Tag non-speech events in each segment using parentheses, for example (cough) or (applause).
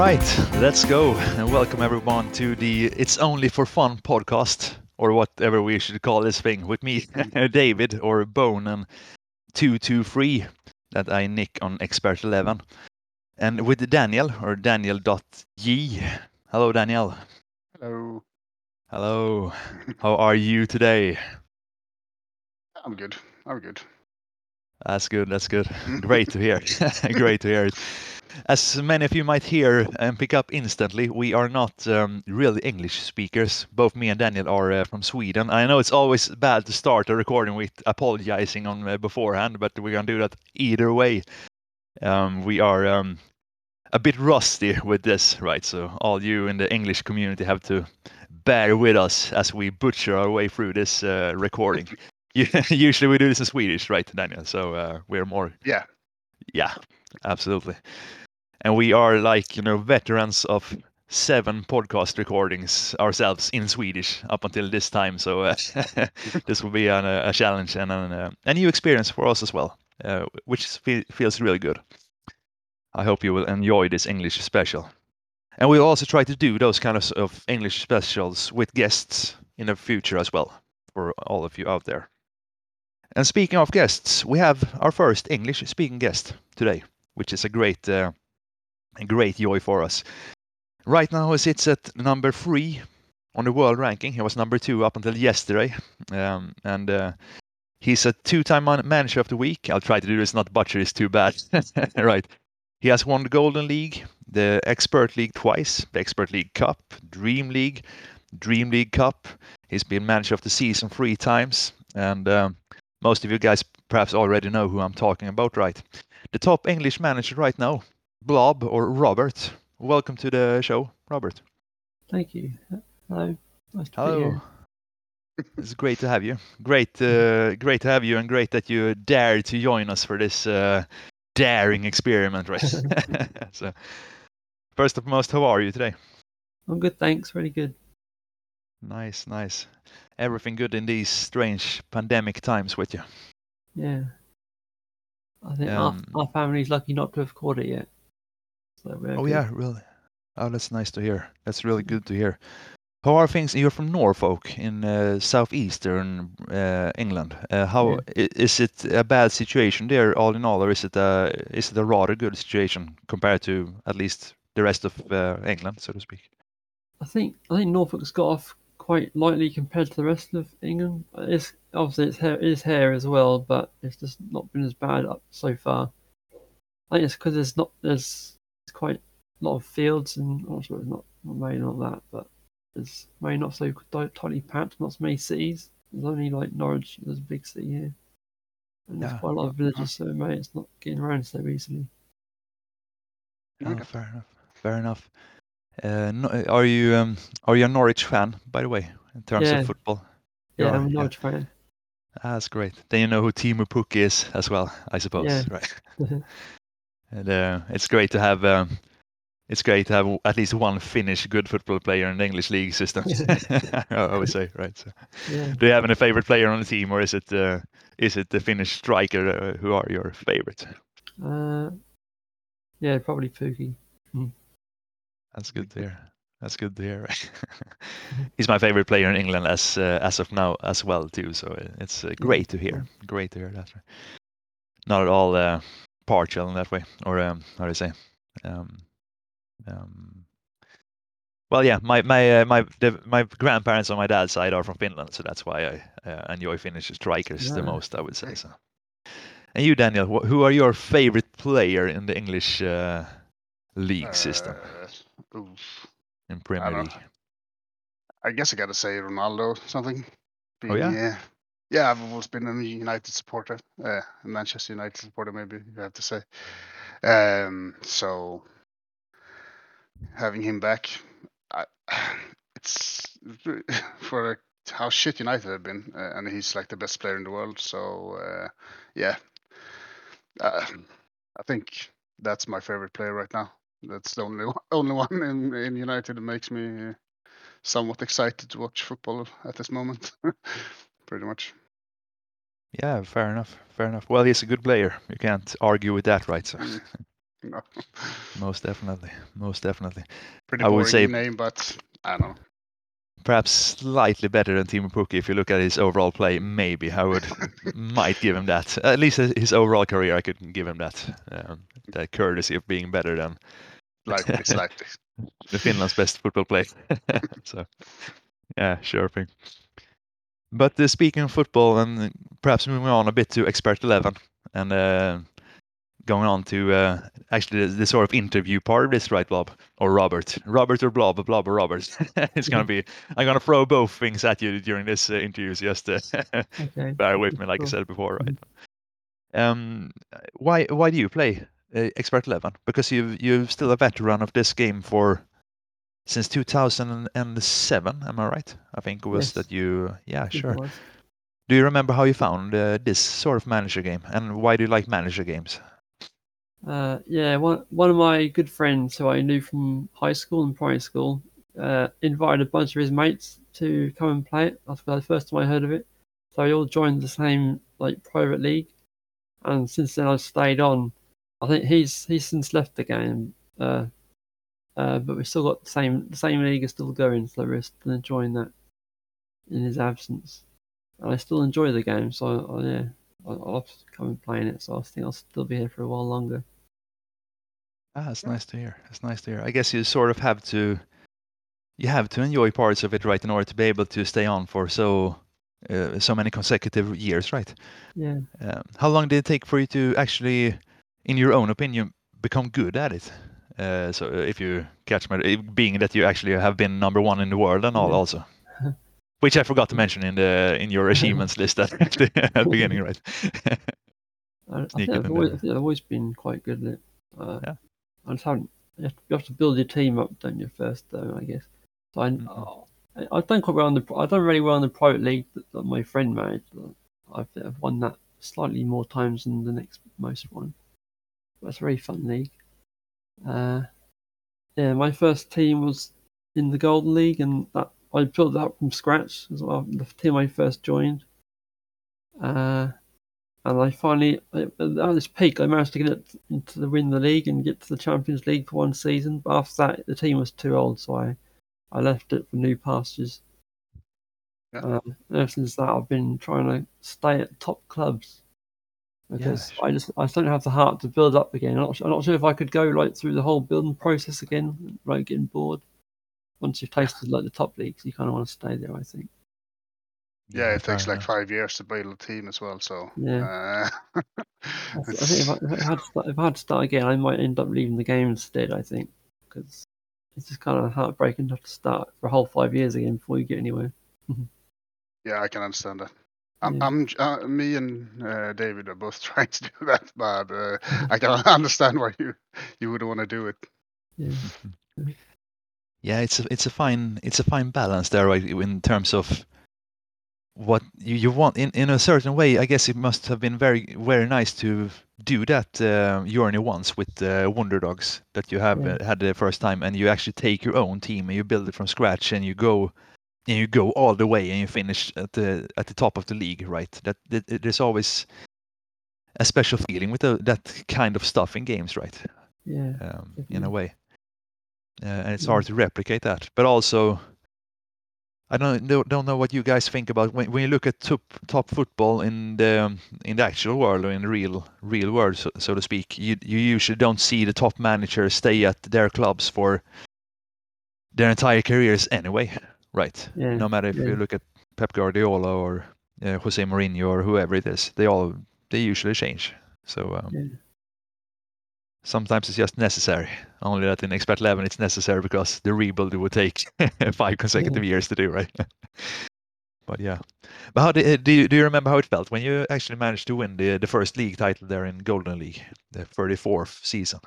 All right, let's go and welcome everyone to the It's Only for Fun podcast, or whatever we should call this thing, with me, (laughs) David, or Bone, and 223 that I nick on Expert 11, and with Daniel, or Daniel.g. Hello, Daniel. Hello. Hello. How are you today? I'm good. I'm good. That's good. That's good. Mm. Great to hear. (laughs) (laughs) Great to hear it. As many of you might hear and pick up instantly, we are not um, really English speakers. Both me and Daniel are uh, from Sweden. I know it's always bad to start a recording with apologizing on uh, beforehand, but we're gonna do that either way. Um, we are um, a bit rusty with this, right? So all you in the English community have to bear with us as we butcher our way through this uh, recording. (laughs) Usually we do this in Swedish, right, Daniel? So uh, we're more Yeah. yeah, absolutely. And we are like, you know, veterans of seven podcast recordings ourselves in Swedish up until this time. So uh, (laughs) this will be an, uh, a challenge and an, uh, a new experience for us as well, uh, which fe- feels really good. I hope you will enjoy this English special. And we'll also try to do those kind of, of English specials with guests in the future as well for all of you out there. And speaking of guests, we have our first English speaking guest today, which is a great, uh, great joy for us. Right now, he sits at number three on the world ranking. He was number two up until yesterday, um, and uh, he's a two-time man- manager of the week. I'll try to do this, not butcher this too bad. (laughs) right. He has won the Golden League, the Expert League twice, the Expert League Cup, Dream League, Dream League Cup. He's been manager of the season three times, and um, most of you guys perhaps already know who I'm talking about, right? The top English manager right now, Blob or Robert. Welcome to the show, Robert. Thank you. Hello. Nice to be Hello. here. It's great to have you. Great, uh, great to have you, and great that you dared to join us for this uh, daring experiment, right? (laughs) (laughs) so, first and foremost, how are you today? I'm good, thanks. Really good. Nice, nice. Everything good in these strange pandemic times with you? Yeah. I think Um, our, our family's lucky not to have caught it yet. So Oh good. yeah, really. Oh, that's nice to hear. That's really good to hear. How are things? You're from Norfolk in uh, southeastern uh, England. Uh, how i- is it a bad situation there, all in all, or is it a is it a rather good situation compared to at least the rest of uh, England, so to speak? I think I think Norfolk's got off quite lightly compared to the rest of England. It's obviously it's hair, it is hair as well, but it's just not been as bad up so far. I think it's because there's not there's it's quite a lot of fields and also it's not sure it's not maybe not that, but there's maybe not so ti- tightly packed, not so many cities. There's only like Norwich, there's a big city here, and there's Yeah. quite a lot of villages, so maybe it's not getting around so easily. Oh, Okay. fair enough. Fair enough. Uh, no, are you um, are you a Norwich fan, by the way, in terms Yeah. of football? You Yeah, are, I'm a yeah. Norwich fan. Ah, that's great. Then you know who Teemu Pukki is as well, I suppose, Yeah. right? (laughs) and uh, it's great to have um, it's great to have at least one Finnish good football player in the English league system. (laughs) (laughs) I always say, right? So, Yeah. do you have any favorite player on the team, or is it uh, is it the Finnish striker uh, who are your favorite? Uh, yeah, probably Pukki. That's good to hear. That's good to hear. (laughs) He's my favorite player in England as uh, as of now as well too. So it's uh, great to hear. Great to hear that. Not at all uh, partial in that way, or um, how do you say? Um, um, well, yeah, my my uh, my the, my grandparents on my dad's side are from Finland, so that's why I uh, enjoy Finnish strikers the most. I would say so. And you, Daniel, wh- who are your favorite player in the English uh, league system Uh, oof. in Premier don't- League? I guess I gotta say Ronaldo something. Oh, yeah? yeah. Yeah, I've always been a United supporter, uh, a Manchester United supporter, maybe you have to say. Um, so having him back, I, (sighs) it's (sighs) for how shit United have been, uh, and he's like the best player in the world. So uh, yeah, uh, I think that's my favorite player right now. That's the only (laughs) only one in in United that makes me somewhat excited to watch football at this moment. (laughs) Pretty much. Yeah, fair enough. Fair enough. Well, he's a good player. You can't argue with that, right? So, Mm. (laughs) No. Most definitely, most definitely. Pretty I would boring say- name, but I don't know. Perhaps slightly better than Teemu Pukki if you look at his overall play. Maybe I would (laughs) might give him that. At least his overall career, I could give him that. Um, that courtesy of being better than Slightly, (laughs) slightly. the Finland's best football player. so, yeah, sure thing. But uh, speaking of football, and perhaps moving on a bit to Expert Eleven, and uh, going on to uh, actually the, the sort of interview part of this, right, Bob or Robert, Robert or Blob, Blob or Robert. (laughs) it's gonna be. I'm gonna throw both things at you during this uh, interview. So just uh, (laughs) Okay. (laughs) bear with me, like I said before, right? Um, why why do you play uh, Expert Eleven? Because you you're still a veteran of this game for since 2007. Am I right? I think it was Yes. that you. Yeah, it sure. was. Do you remember how you found uh, this sort of manager game, and why do you like manager games? Uh, yeah, one one of my good friends who I knew from high school and primary school uh, invited a bunch of his mates to come and play it. That's the first time I heard of it. So we all joined the same like private league, and since then I've stayed on. I think he's he's since left the game, uh, uh, but we've still got the same the same league is still going, so we're still enjoying that in his absence. And I still enjoy the game, so I, yeah, I- I'll come and playing it. So I think I'll still be here for a while longer. Ah, that's nice to hear. That's nice to hear. I guess you sort of have to, you have to enjoy parts of it, right, in order to be able to stay on for so, uh, so many consecutive years, right? Yeah. Um, how long did it take for you to actually, in your own opinion, become good at it? Uh, so uh, if you catch my, uh, being that you actually have been number one in the world and all, Yeah. also, which I forgot to mention in the in your (laughs) achievements list at, (laughs) the- at the beginning, right? I, I, think I've always. I think I've always been quite good at it. Uh, Yeah. I just haven't. You have, to, you have to build your team up, don't you? First, though, I guess. So I, Mhm. I, I've done quite well in the. I've done really well in the private league that, that my friend managed. I've, I've won that slightly more times than the next most one. That's a very fun league. Uh, yeah, my first team was in the Golden League, and that I built that from scratch as well. The team I first joined. Uh, and I finally, at this peak, I managed to get it into the win the league and get to the Champions League for one season. But after that, the team was too old, so I, I left it for new pastures. Yeah. Uh, ever since that, I've been trying to stay at top clubs because sure. I just I don't have the heart to build up again. I'm not, I'm not sure if I could go like through the whole building process again, like getting bored. Once you've tasted like the top leagues, you kind of want to stay there. I think. Yeah, it takes like five years to build a team as well. So Yeah. uh, I, (laughs) th- I think if I, if, I had to start, if I had to start again, I might end up leaving the game instead. I think because it's just kind of heartbreaking to have to start for a whole five years again before you get anywhere. (laughs) yeah, I can understand that. I'm, I'm uh, me and uh, David are both (laughs) trying to do that, but uh, I (laughs) can (laughs) understand why you you would want to do it. Yeah, Yeah, it's a it's a fine it's a fine balance there, right? In terms of what you, you want in, in a certain way. I guess it must have been very very nice to do that uh, journey once with uh, Wonder Dogs that you have Yeah. uh, had the first time, and you actually take your own team and you build it from scratch, and you go and you go all the way and you finish at the at the top of the league, right? That, that there's always a special feeling with the, that kind of stuff in games, right? yeah, um, in a way. Uh, and it's Yeah. hard to replicate that. But also, I don't know, don't know what you guys think about when, when you look at top top football in the in the actual world or in the real real world, so, so to speak. You you usually don't see the top managers stay at their clubs for their entire careers anyway, right? yeah. No matter if yeah. you look at Pep Guardiola or uh, Jose Mourinho or whoever it is, they all they usually change. So um, Yeah. sometimes it's just necessary. Only that in Expert 11 it's necessary because the rebuild would take (laughs) five consecutive years to do, right? (laughs) but yeah. But how did, do you do you remember how it felt when you actually managed to win the the first league title there in Golden League, the 34th season?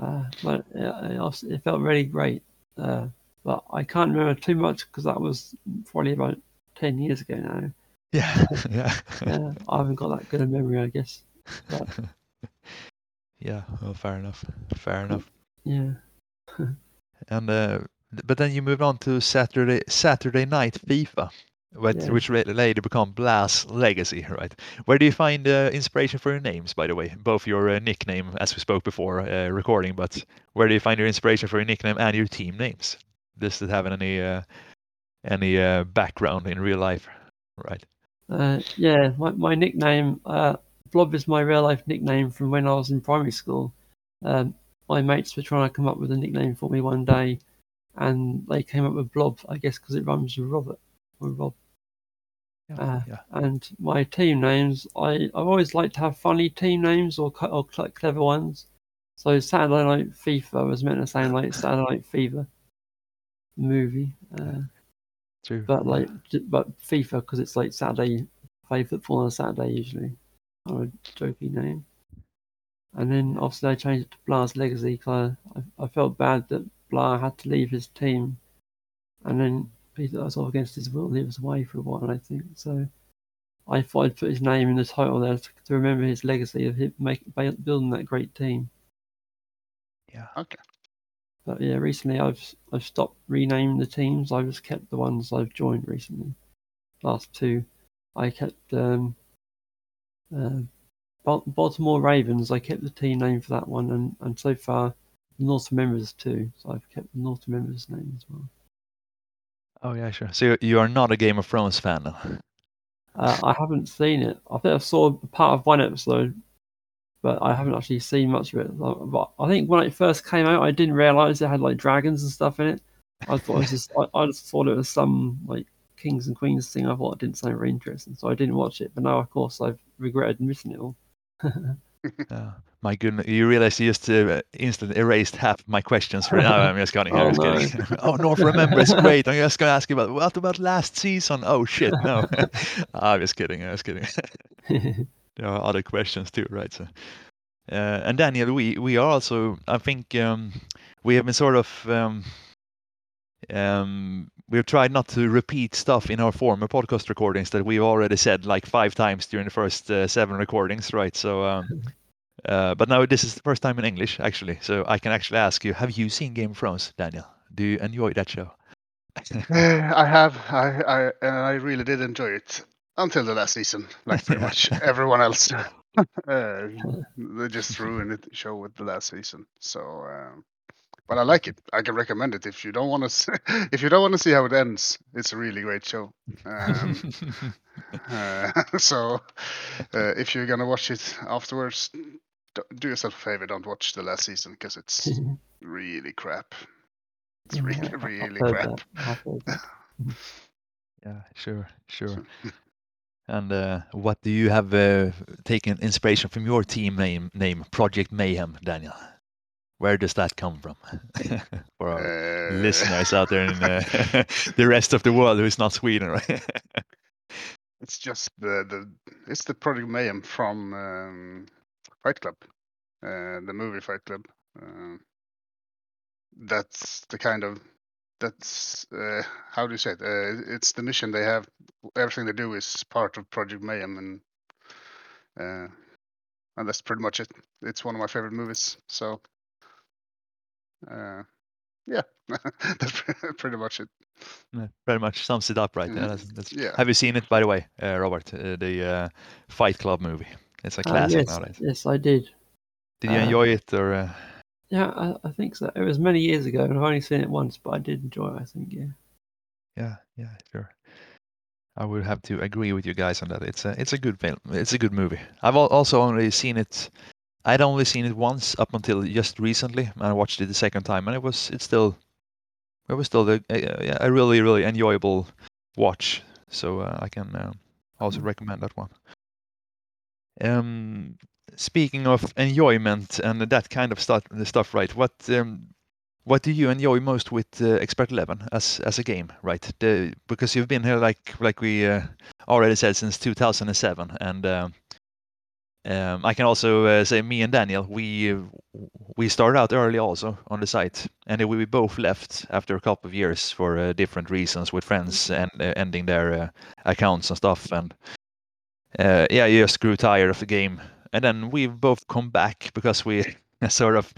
Uh, but it, it felt really great. Uh, but I can't remember too much because that was probably about ten years ago now. Yeah, (laughs) yeah, Yeah, I haven't got that good a memory, I guess. (laughs) yeah. Well, fair enough. Fair enough. Yeah, (laughs) And uh, but then you moved on to Saturday Saturday Night FIFA. but Yeah. which later become Bla's Legacy, right? Where do you find uh, inspiration for your names, by the way? Both your uh, nickname, as we spoke before uh, recording, but where do you find your inspiration for your nickname and your team names? Does is having any uh, any uh, background in real life, right? Uh, yeah, my, my nickname, uh, Blob is my real life nickname from when I was in primary school. Um, my mates were trying to come up with a nickname for me one day, and they came up with Blob, I guess, because it rhymes with Robert or Rob. Uh, yeah. And my team names, I I've always liked to have funny team names or or clever ones. So Saturday Night FIFA was meant to sound like Saturday Night Fever, movie. Uh, True. but like, j- but FIFA because it's like Saturday, play football on a Saturday usually. Kind of jokey name. And then obviously I changed it to Bla's Legacy because I, I felt bad that Bla had to leave his team, and then he was sort of against his will. He was away for a while, I think. So I thought I'd put his name in the title there to, to remember his legacy of him make, building that great team. yeah. Okay. But yeah, recently I've I've stopped renaming the teams. I've just kept the ones I've joined recently. Last two, I kept um, uh, Baltimore Ravens. I kept the team name for that one, and, and so far the North Remembers too. So I've kept the North Remembers name as well. Oh yeah, sure. So you- are not a Game of Thrones fan, then? Uh, I haven't seen it. I think I saw part of one episode, but I haven't actually seen much of it. But I think when it first came out, I didn't realize it had like dragons and stuff in it. I thought it was just, (laughs) I, I just thought it was some like kings and queens thing. I thought it didn't sound very interesting, so I didn't watch it. But now, of course, I've regretted missing it all. Uh, (laughs) my goodness, you realize you just uh, instantly erased half my questions for now. I'm just kidding. (laughs) Oh, just kidding. oh, North Remember is great. I'm just going to ask you about what about last season? Oh shit, no. I'm just kidding. I'm just kidding. There are other questions too, right? So, uh, and Daniel, we we are also. I think um, we have been sort of. Um, um, we've tried not to repeat stuff in our former podcast recordings that we've already said like five times during the first uh, seven recordings, right? So, um, (laughs) uh, but now this is the first time in English actually, so I can actually ask you: Have you seen Game of Thrones, Daniel? Do you enjoy that show? (laughs) (laughs) I have, I, I, and I really did enjoy it until the last season, like pretty (laughs) much everyone else. (laughs) uh, they just ruined the show with the last season. So, um, but I like it. I can recommend it if you don't want to. (laughs) If you don't want to see how it ends, it's a really great show. Um, uh, so, uh, if you're gonna watch it afterwards, do yourself a favor. Don't watch the last season because it's really crap. It's really, really crap. that. I've heard that. yeah, sure, sure. And uh, what do you have uh, taken inspiration from your team name, name Project Mayhem, Daniel? Where does that come from? (laughs) For our Uh, listeners out there in uh, (laughs) the rest of the world who's not Sweden, right? (laughs) It's just the the it's the Project Mayhem from um, Fight Club, uh, the movie Fight Club. Um, that's the kind of that's uh, how do you say it? Uh, it's the mission they have. Everything they do is part of Project Mayhem, and uh, and that's pretty much it. It's one of my favorite movies. So, uh, yeah, (laughs) that's (laughs) pretty much it. Yeah, Very much sums it up, right? Yeah, Mhm. that's, that's... Yeah. Have you seen it, by the way, uh, Robert? Uh, the uh, Fight Club movie. It's a Uh, classic yes, nowadays. yes, I did. Did you enjoy it, or? Uh... Yeah, I, I think so. It was many years ago, and I've only seen it once, but I did enjoy it. I think, yeah. Yeah, yeah, sure. I would have to agree with you guys on that. It's a it's a good film. It's a good movie. I've also only seen it. I'd only seen it once up until just recently, and I watched it the second time, and it was it's still it was still the, a, a- really really enjoyable watch. So uh, I can um, also recommend that one. Um, speaking of enjoyment and that kind of stuff, the stuff, right? What um, what do you enjoy most with uh, Expert Eleven as as a game, right? The, because you've been here like like we uh, already said since 2007, and um, um, I can also uh, say me and Daniel we uh, we started out early also on the site, and then we both left after a couple of years for uh, different reasons with friends and uh, ending their uh, accounts and stuff, and uh, yeah, you just grew tired of the game, and then we've both come back because we (laughs) sort of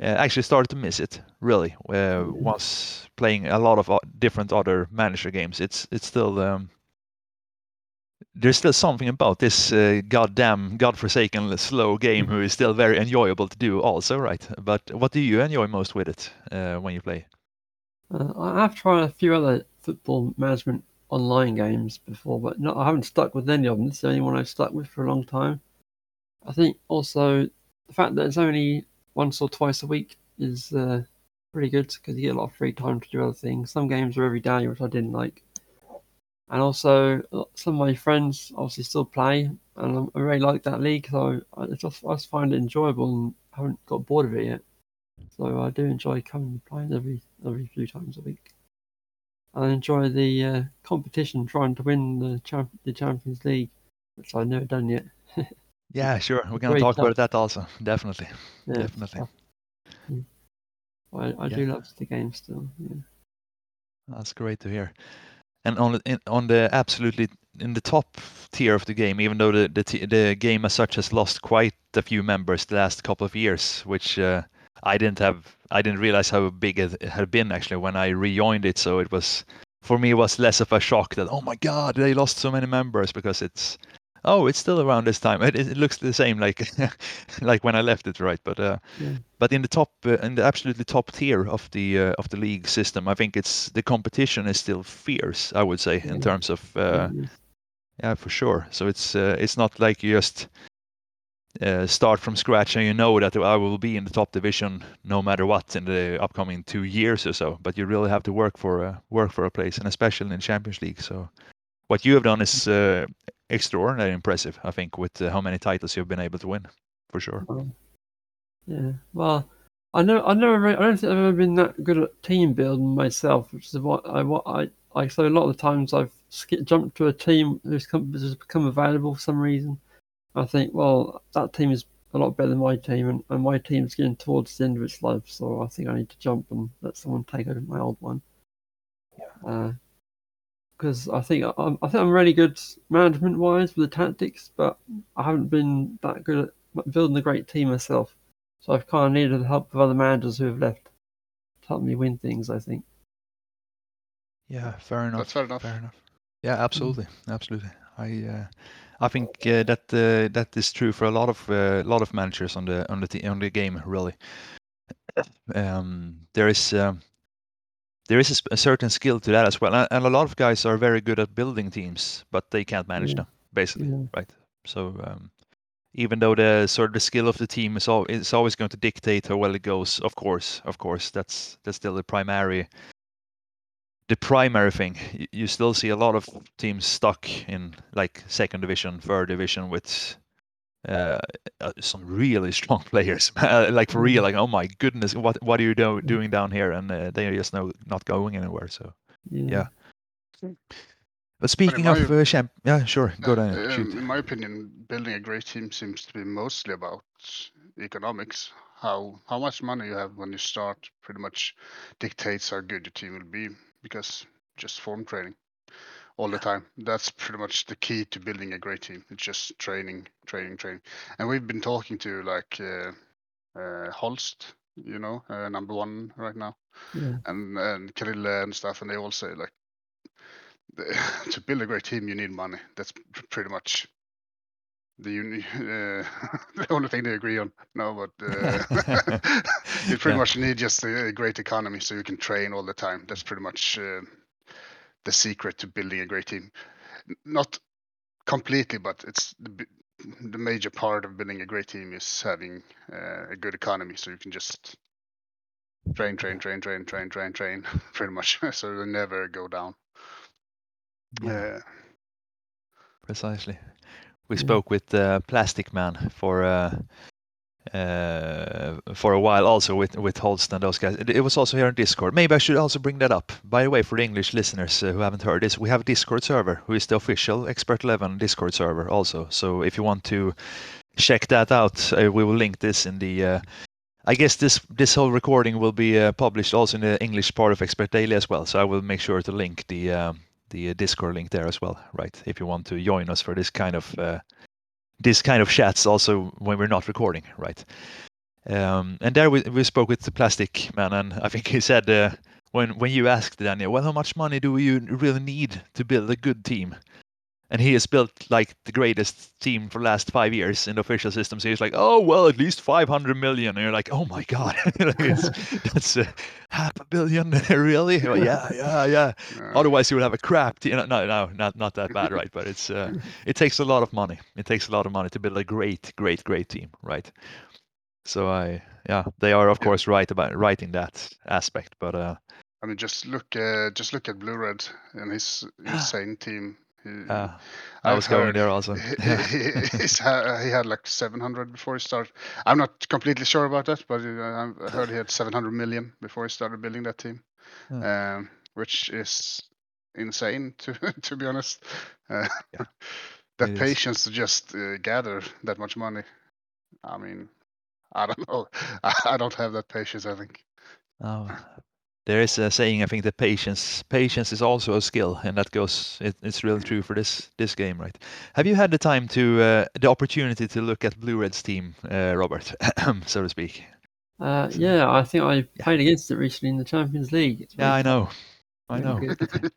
uh, actually started to miss it really uh, once playing a lot of different other manager games. It's it's still um, there's still something about this uh, goddamn godforsaken slow game who is still very enjoyable to do also right? But what do you enjoy most with it uh, when you play? Uh, I have tried a few other football management online games before, but not, I haven't stuck with any of them. This is the only one I've stuck with for a long time. I think also the fact that it's only once or twice a week is uh, pretty good because you get a lot of free time to do other things. Some games are every day, which I didn't like. And also, uh, some of my friends obviously still play, and I really like that league, so I just, I just find it enjoyable and haven't got bored of it yet. So I do enjoy coming and playing every every few times a week. I enjoy the uh, competition, trying to win the champ- the Champions League, which I've never done yet. (laughs) yeah sure we're gonna talk tough. about that also definitely Yeah, definitely. Mm. I, I do love the game still. Yeah. That's great to hear. And on in, on the absolutely in the top tier of the game, even though the the, the game as such has lost quite a few members the last couple of years, which uh, I didn't have, I didn't realize how big it had been actually when I rejoined it. So it was for me it was less of a shock that oh my god they lost so many members because it's oh it's still around this time. It, it looks the same like (laughs) like when I left it, right? But uh, Yeah. but in the top uh, in the absolutely top tier of the uh, of the league system i think it's the competition is still fierce i would say in terms of uh, yeah for sure so it's uh, it's not like you just uh, start from scratch and you know that i will be in the top division no matter what in the upcoming two years or so but you really have to work for a work for a place and especially in the champions league so what you have done is uh, extraordinarily impressive i think with uh, how many titles you've been able to win for sure yeah. Well, I know I never re- I don't think I've ever been that good at team building myself, which is what I what I I so a lot of the times I've jumped to a team who's come who's become available for some reason. I think well that team is a lot better than my team, and, and my team's getting towards the end of its life, so I think I need to jump and let someone take over my old one. Because I think I'm, I think I'm really good management wise with the tactics, but I haven't been that good at building a great team myself. So I've kind of needed the help of other managers who have left to help me win things. I think. Yeah, fair enough. That's fair enough. Fair enough. Yeah, absolutely, absolutely. I uh, I think uh, that uh, that is true for a lot of uh, lot of managers on the on the t- on the game. Really, (coughs) um, there is um, there is a, a certain skill to that as well, and, and a lot of guys are very good at building teams, but they can't manage Yeah. them basically, Yeah. right? So um, even though the sort of the skill of the team is al- is always going to dictate how well it goes, of course, of course, that's that's still the primary the primary thing. Y- You still see a lot of teams stuck in like second division, third division with uh, uh, some really strong (laughs) players. (laughs) like for real, like oh my goodness, what what are you do- doing down here? And uh, they are just no not going anywhere. So, Yeah. Yeah. but speaking my of uh, champ, yeah, sure, go down, Um, shoot. in my opinion, building a great team seems to be mostly about economics. How how much money you have when you start pretty much dictates how good your team will be because just form training all the time. That's pretty much the key to building a great team. It's just training, training, training. And we've been talking to like uh, uh, Holst, you know, uh, number one right now, Yeah. and and Krille and stuff, and they all say like the- (laughs) to build a great team, you need money. That's pretty much the uni- (laughs) uh, (laughs) the only thing they agree on. No, but uh, you pretty Yeah. much need just a, a great economy so you can train all the time. That's pretty much uh, the secret to building a great team. Not completely, but it's the, the major part of building a great team is having uh, a good economy so you can just train, train, train, train, train, train, train, (laughs) pretty much. (laughs) so you never go down. Yeah. Uh, Precisely. We spoke with uh, Plastic Man for uh, for a while, also with with Holst and those guys. It, was also here on Discord. Maybe I should also bring that up. By the way, for the English listeners uh, who haven't heard this, we have a Discord server, who is the official Expert Eleven Discord server, also. So if you want to check that out, uh, we will link this in the. Uh, I guess this this whole recording will be uh, published also in the English part of Expert Daily as well. So I will make sure to link the um, the uh, Discord link there as well, right? If you want to join us for this kind of uh, this kind of chats, also when we're not recording, right? Um, and there we, we spoke with the Plastic Man, and I think he said uh, when when you asked Daniel, well, how much money do you really need to build a good team? And he has built like the greatest team for the last five years in the official system. So he's like, oh well, at least 500 million, and you're like, oh my god, (laughs) (laughs) that's uh, half a billion, (laughs) really? Yeah, yeah, yeah. Otherwise, you would have a crap team. No, no, not not that bad, right? But it's uh, it takes a lot of money. It takes a lot of money to build a great, great, great team, right? So I, yeah, they are of Yeah. course right about right in that aspect, but uh, I mean, just look, uh, just look at Blue Red and his insane (sighs) team. He, uh, I I've was going there also. (laughs) he, he, he's ha- he had like 700 before he started. I'm not completely sure about that, but uh, I heard he had 700 million before he started building that team, um, which is insane to (laughs) to be honest. Uh, Yeah, (laughs) that it is. patience to just uh, gather that much money. I mean, I don't know. I, I don't have that patience. I think. Oh, there is a saying. I think that patience, patience is also a skill, and that goes. It, it's really true for this this game, right? Have you had the time to uh, the opportunity to look at Blue Red's team, uh, Robert, (coughs) so to speak? Uh, yeah, I think I played against it recently in the Champions League. It's Yeah, I know. (laughs) I know. (laughs)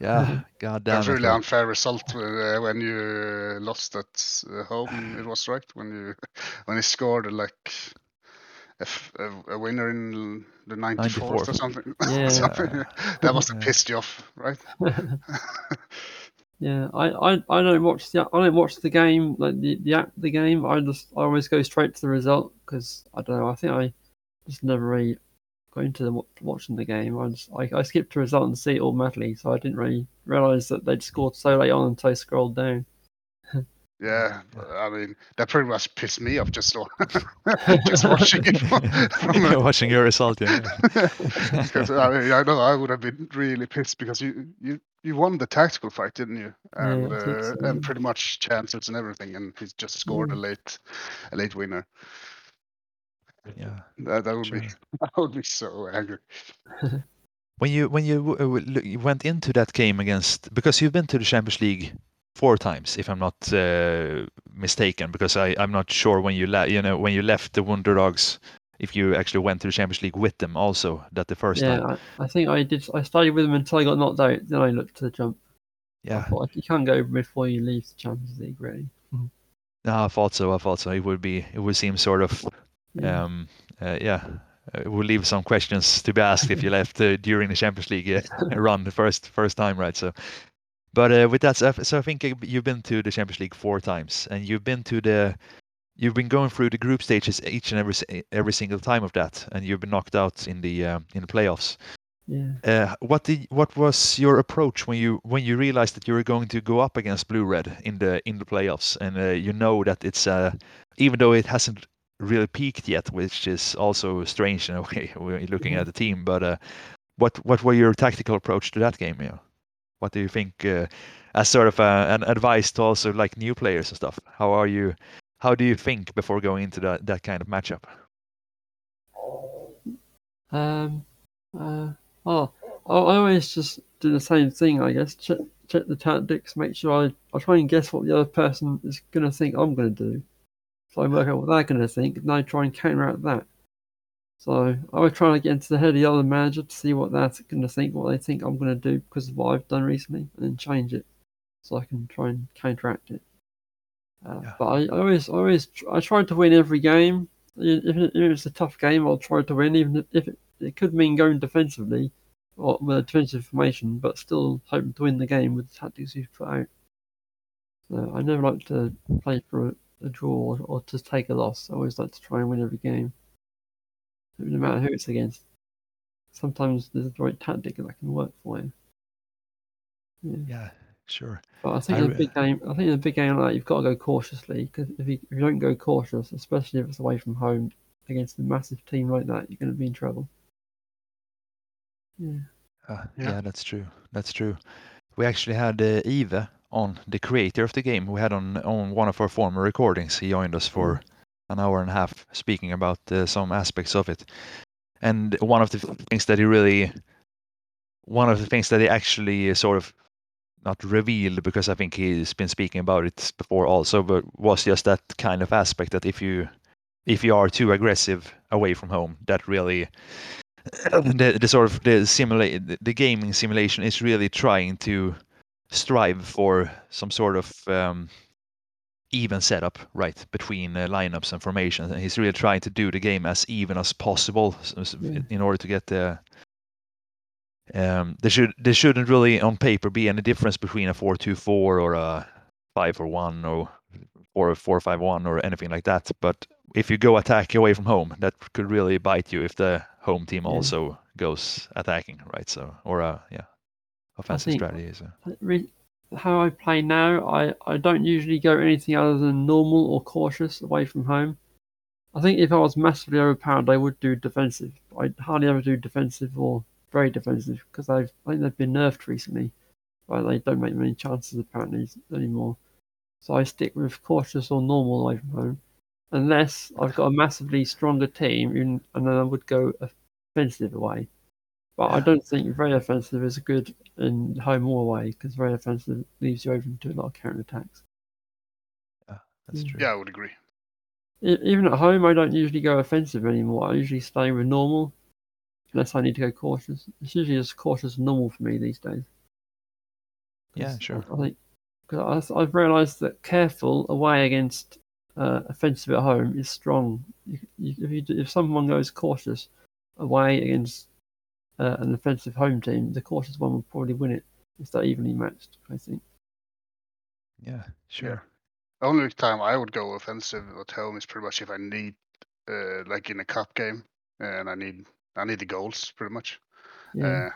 Yeah, (laughs) god damn That's it. really Rob. unfair result uh, when you uh, lost at uh, home. It was right when you when he scored like a, f- a- a winner in the 94th, (laughs) or something. Yeah. (laughs) something. that must have pissed you off, right? (laughs) Yeah, I, I, I don't watch the I don't watch the game like the the act the game. I just I always go straight to the result because I don't know. I think I just never really got into the, watching the game. I just I, I skipped the result and see it automatically, so I didn't really realize that they'd scored so late on until I scrolled down. Yeah, I mean that pretty much pissed me off just (laughs) (laughs) just watching it from, from a- (laughs) Watching your result, yeah. because I, mean, I know I would have been really pissed because you you you won the tactical fight, didn't you? And think uh, so, and pretty much chances and everything, and he just scored a Mm. late a late winner. yeah. That, that would Sure. be I would be so angry. When you when you, w- w- you went into that game against because you've been to the Champions League four times, if I'm not uh, mistaken, because I I'm not sure when you le- you know when you left the Wonder Dogs, if you actually went to the Champions League with them also that the first yeah, time. I, I think I did. I started with them until I got knocked out. Then I looked to the jump. I Yeah, thought you can't go before you leave the Champions League, really. no, I thought so. I thought so. It would be it would seem sort of Yeah. um uh, yeah. Uh, it would leave some questions to be asked if you left uh, during the Champions League uh, (laughs) run the first first time, right? So, but uh, with that, so I- so I think uh, you've been to the Champions League four times, and you've been to the, you've been going through the group stages each and every every single time of that, and you've been knocked out in the uh, in the playoffs. yeah. Uh, what did what was your approach when you when you realized that you were going to go up against Blue Red in the in the playoffs, and uh, you know that it's uh, even though it hasn't really peaked yet, which is also strange in a way (laughs) looking Mhm. at the team. But uh, what what were your tactical approach to that game? You know? What do you think uh, as sort of uh, an advice to also like new players and stuff? How are you? How do you think before going into that that kind of matchup? Um. Uh. Oh, I I always just do the same thing. I guess check check the tactics, make sure I I try and guess what the other person is gonna think I'm gonna do. So I work out what they're gonna think, and I try and counteract that. So I always try to get into the head of the other manager to see what they're gonna think, what they think I'm gonna do because of what I've done recently, and then change it so I can try and counteract it. Uh, Yeah. But I, I always, I always, I try to win every game. If, it- if it's a tough game, I'll try to win, even if- if it, it could mean going defensively or with a defensive formation, but still hoping to win the game with the tactics you've put out. So I never like to play for a, a draw or, or to take a loss. I always like to try and win every game, no matter who it's against. Sometimes there's the right tactic that can work for you. Yeah. Yeah, sure. But I think I in a big game, I think in a big game like that, you've got to go cautiously because if you, if you don't go cautious, especially if it's away from home against a massive team like that, you're going to be in trouble. Yeah. Uh, Yeah. yeah. that's true. That's true. We actually had uh, Eve on, the creator of the game. We had on on one of our former recordings. He joined us for an hour and a half, speaking about uh, some aspects of it. And one of the things that he really, one of the things that he actually uh, sort of not revealed because I think he's been speaking about it before also, but was just that kind of aspect that if you if you are too aggressive away from home, that really (clears throat) the, the sort of the simulate the, the gaming simulation is really trying to strive for some sort of um, even setup, right, between uh, lineups and formations. And he's really trying to do the game as even as possible so- so Yeah. in order to get the. Um, there should there shouldn't really on paper be any difference between a four-two-four or a five or one or a four-five-one or anything like that. But if you go attack away from home, that could really bite you if the home team Yeah. also goes attacking, right? So or yeah, offensive think- strategy. So. Re- how I play now, I, I don't usually go anything other than normal or cautious away from home. I think if I was massively overpowered, I would do defensive. I hardly ever do defensive or very defensive because I've think they've been nerfed recently. But they don't make many chances apparently anymore. So I stick with cautious or normal away from home, unless I've got a massively stronger team, and then I would go offensive away. But I don't think very offensive is good in home or away because very offensive leaves you open to a lot of counter attacks. Yeah, that's true. Yeah, I would agree. Even at home, I don't usually go offensive anymore. I usually stay with normal, unless I need to go cautious. It's usually just cautious and normal for me these days. Yeah, sure. I think because I've realised that careful away against uh, offensive at home is strong. You, you, if you, if someone goes cautious away against uh, an offensive home team, the cautious one will probably win it if they're evenly matched. I think. Yeah, sure. Only time I would go offensive at home is pretty much if I need, uh, like in a cup game, and I need I need the goals pretty much. Yeah. Uh,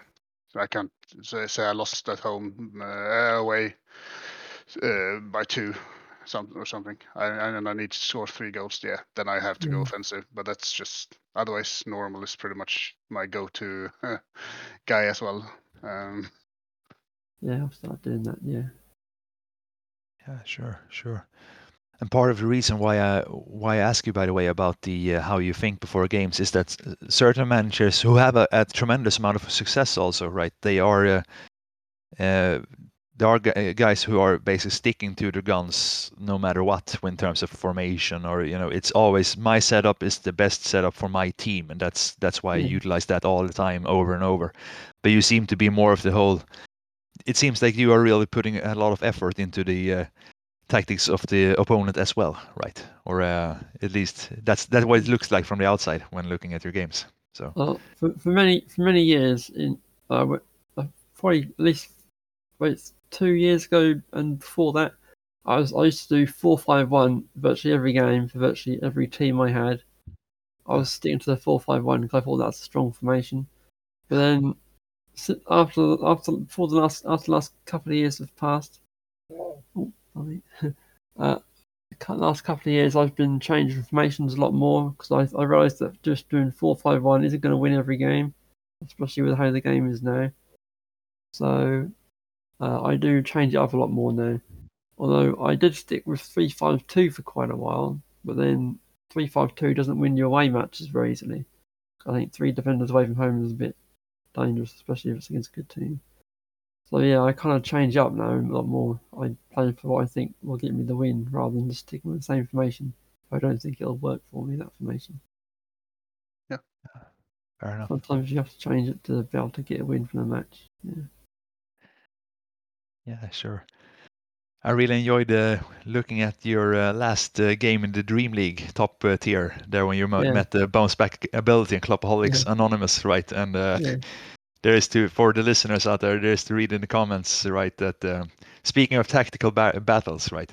so I can't say, say I lost at home uh, away uh, by two, some or something. I, and I need to score three goals. Yeah, then I have to go offensive. But that's just otherwise normal is pretty much my go-to uh, guy as well. Um, yeah, I'll start doing that. Yeah. Yeah, sure, sure. And part of the reason why I why I ask you, by the way, about the uh, how you think before games is that uh, certain managers who have a, a tremendous amount of success, also, right? They are uh, uh, there are uh, guys who are basically sticking to their guns no matter what in terms of formation, or you know, it's always my setup is the best setup for my team, and that's that's why I utilize that all the time, over and over. But you seem to be more of the whole. It seems like you are really putting a lot of effort into the uh, tactics of the opponent as well, right? Or uh, at least that's that's what it looks like from the outside when looking at your games. So Well, for, for many for many years, in uh, uh, probably at least two years ago and before that, I was I used to do four five one virtually every game for virtually every team I had. I was sticking to the four five one because I thought that's a strong formation. But then after after before the last after the last couple of years have passed, oh, sorry. (laughs) uh, the last couple of years I've been changing formations a lot more because I, I realised that just doing four five one isn't going to win every game, especially with how the game is now. So uh, I do change it up a lot more now. Although I did stick with three five two for quite a while, but then three five two doesn't win you away matches very easily. I think three defenders away from home is a bit dangerous, especially if it's against a good team. So yeah, I kind of change up now a lot more. I play for what I think will get me the win rather than just sticking with the same formation. I don't think it'll work for me that formation. Yeah, fair enough. Sometimes you have to change it to be able to get a win from the match. Yeah. Yeah, sure. I really enjoyed uh, looking at your uh, last uh, game in the Dream League top uh, tier there when you mo- Yeah. met the bounce back ability and Clubaholics Anonymous, right? And uh, Yeah. there is to for the listeners out there, there is to read in the comments, right? That uh, speaking of tactical ba- battles, right?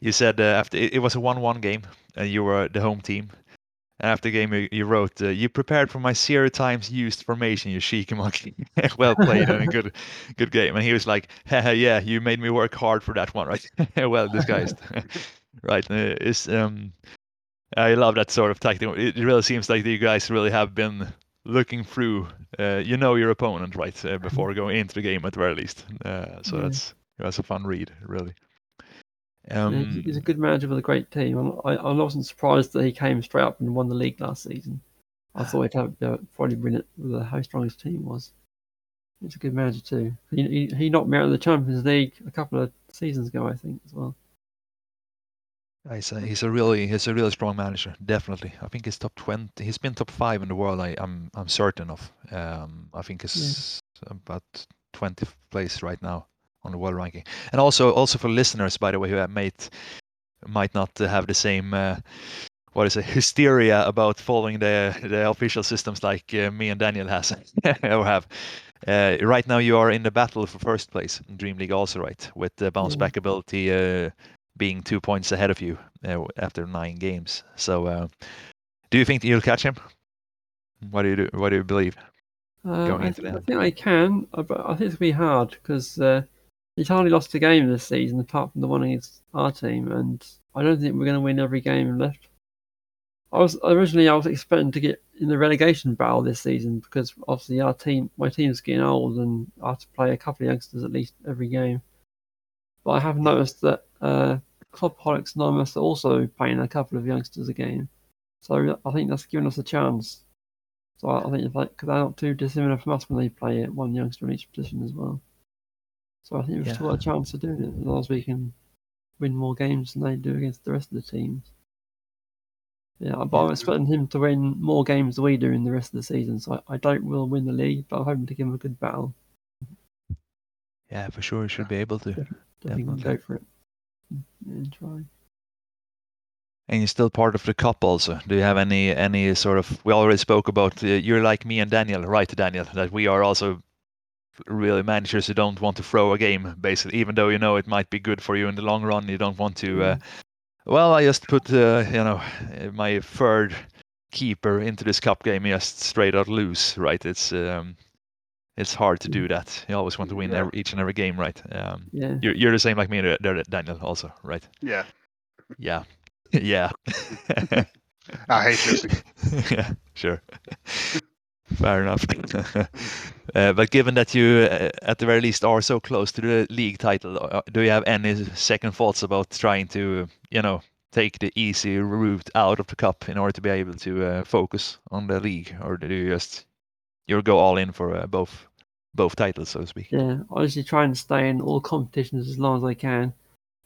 You said uh, after it, it was a one-one game and you were the home team. And after the game, you, you wrote, uh, "You prepared for my zero times used formation, you cheeky monkey. (laughs) well played and a good, good game." And he was like, (laughs) "Yeah, you made me work hard for that one, right? (laughs) well disguised, right?" Uh, it's um, I love that sort of tactic. It really seems like you guys really have been looking through. Uh, you know your opponent, right, uh, before going into the game at the very least. Uh, so Yeah. that's that's a fun read, really. Yeah, Um, he's a good manager with a great team. I, I wasn't surprised that he came straight up and won the league last season. I thought he'd have, uh, probably win it with how strong his team was. He's a good manager too. He, he, he knocked me out of the Champions League a couple of seasons ago, I think, as well. He's a, he's a really he's a really strong manager, definitely. I think he's top twenty. He's been top five in the world. I, I'm I'm certain of. Um, I think he's about twentieth place right now on the world ranking. And also also for listeners, by the way, who might might not have the same. Uh, what is it hysteria about following the the official systems like uh, me and Daniel has (laughs) or have. Uh, right now, you are in the battle for first place in Dream League, also right, with the bounce Yeah. back ability uh, being two points ahead of you uh, after nine games. So, uh, do you think you'll catch him? What do you do? What do you believe? Uh, going I, th- I think they can, but I think it's gonna be hard because uh, he's hardly lost a game this season apart from the one against our team, and I don't think we're going to win every game left. I was originally I was expecting to get in the relegation battle this season because obviously our team, my team's getting old, and I have to play a couple of youngsters at least every game. But I have noticed that uh, Clubholics Anonymous are also playing a couple of youngsters a game, so I think that's given us a chance. So I think if like, they're not too dissimilar from us when they play it, one youngster in each position as well. So I think we've still got a chance of doing it as long as we can win more games than they do against the rest of the teams. Yeah, but I'm expecting him to win more games than we do in the rest of the season. So I, I don't will win the league, but I'm hoping to give him a good battle. Yeah, for sure, you should be able to. Definitely Definitely. go for it and try. And you're still part of the cup also. Do you have any any sort of? We already spoke about uh, you're like me and Daniel, right, Daniel? That we are also really managers who don't want to throw a game, basically, even though you know it might be good for you in the long run. You don't want to. Uh, well, I just put uh, you know my third keeper into this cup game, just straight out lose, right? It's um, it's hard to do that. You always want to win Yeah. every, each and every game, right? Um, Yeah. you're you're the same like me, there, there, Daniel, also, right? Yeah, Yeah, (laughs) yeah. (laughs) I hate losing. (laughs) yeah, sure. Fair enough. (laughs) uh, but given that you, uh, at the very least, are so close to the league title, uh, do you have any second thoughts about trying to, you know, take the easy route out of the cup in order to be able to uh, focus on the league, or do you just you go all in for uh, both both titles, so to speak? Yeah, usually try and stay in all competitions as long as I can,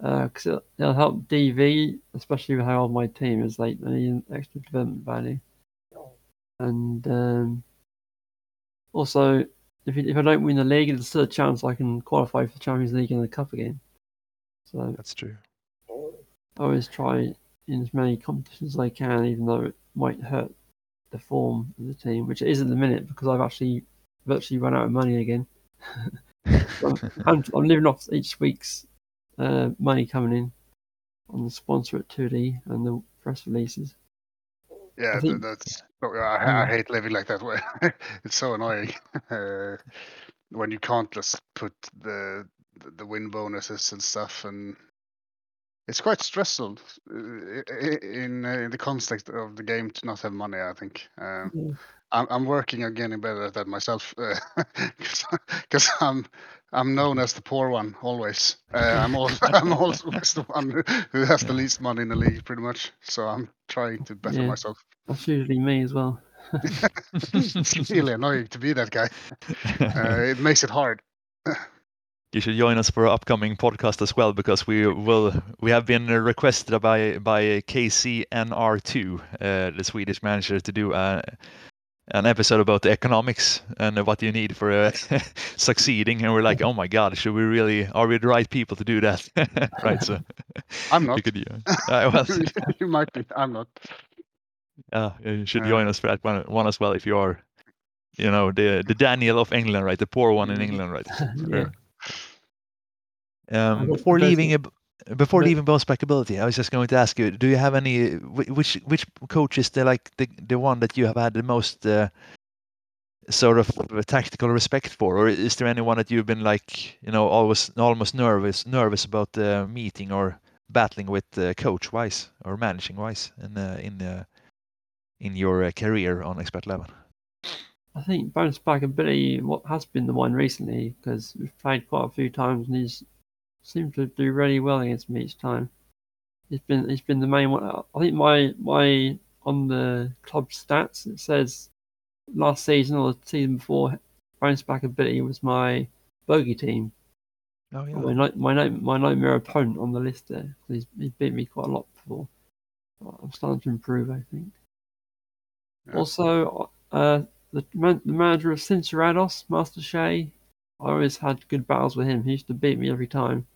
because it'll, it'll help DV, especially with how old my team is. Like, they need an extra development value, and um, also if if I don't win the league, there's still a chance I can qualify for the Champions League and the Cup again. So That's true. I always try in as many competitions as I can, even though it might hurt the form of the team, which it is at the minute because I've actually virtually run out of money again. (laughs) I'm, I'm living off each week's uh, money coming in on the sponsor at 2D and the press releases. Yeah, I think- that's. oh, I, I hate living like that way. (laughs) it's so annoying uh, (laughs) when you can't just put the the- win bonuses and stuff, and it's quite stressful uh, in uh, in the context of the game to not have money. I think. Um, Yeah. I'm, I'm working on getting better at that myself (laughs) because I'm I'm known as the poor one always. Uh, I'm always (laughs) I'm always the one who- who has the least money in the league, pretty much. So I'm trying to better Yeah. myself. That's usually me as well. (laughs) it's really annoying to be that guy. Uh, it makes it hard. You should join us for our upcoming podcast as well because we will we have been uh, requested by by KCNR2, uh, the Swedish manager, to do a, an episode about the economics and what you need for uh, (laughs) succeeding. And we're like, oh my god, should we really? Are we the right people to do that? (laughs) right. So (laughs) I'm you not. could, uh, uh, well, you might be. I'm not. uh, you should Uh, join us for that one, one as well if you are, you know, the the Daniel of England, right? The poor one in Mm. England, right? yeah. Um, before leaving, some- ab- before but- leaving bounce back ability, I was just going to ask you: Do you have any? Which which coach is the like the the one that you have had the most uh, sort of uh, tactical respect for, or is there anyone that you've been like you know always almost nervous nervous about uh, meeting or battling with uh, coach wise or managing wise in uh, in uh, in your uh, career on expert level? I think bounce back ability what has been the one recently because we've played quite a few times and he's seemed to do really well against me each time. He's been he's been the main one. I think my my on the club stats it says last season or the season before bounce back ability was my bogey team. Oh yeah. My night my night my nightmare opponent on the list there. He's, he's beat me quite a lot before. I'm starting to improve, I think. Yeah. Also, uh, the, man, the manager of Cincerados, Master Shay, I always had good battles with him. He used to beat me every time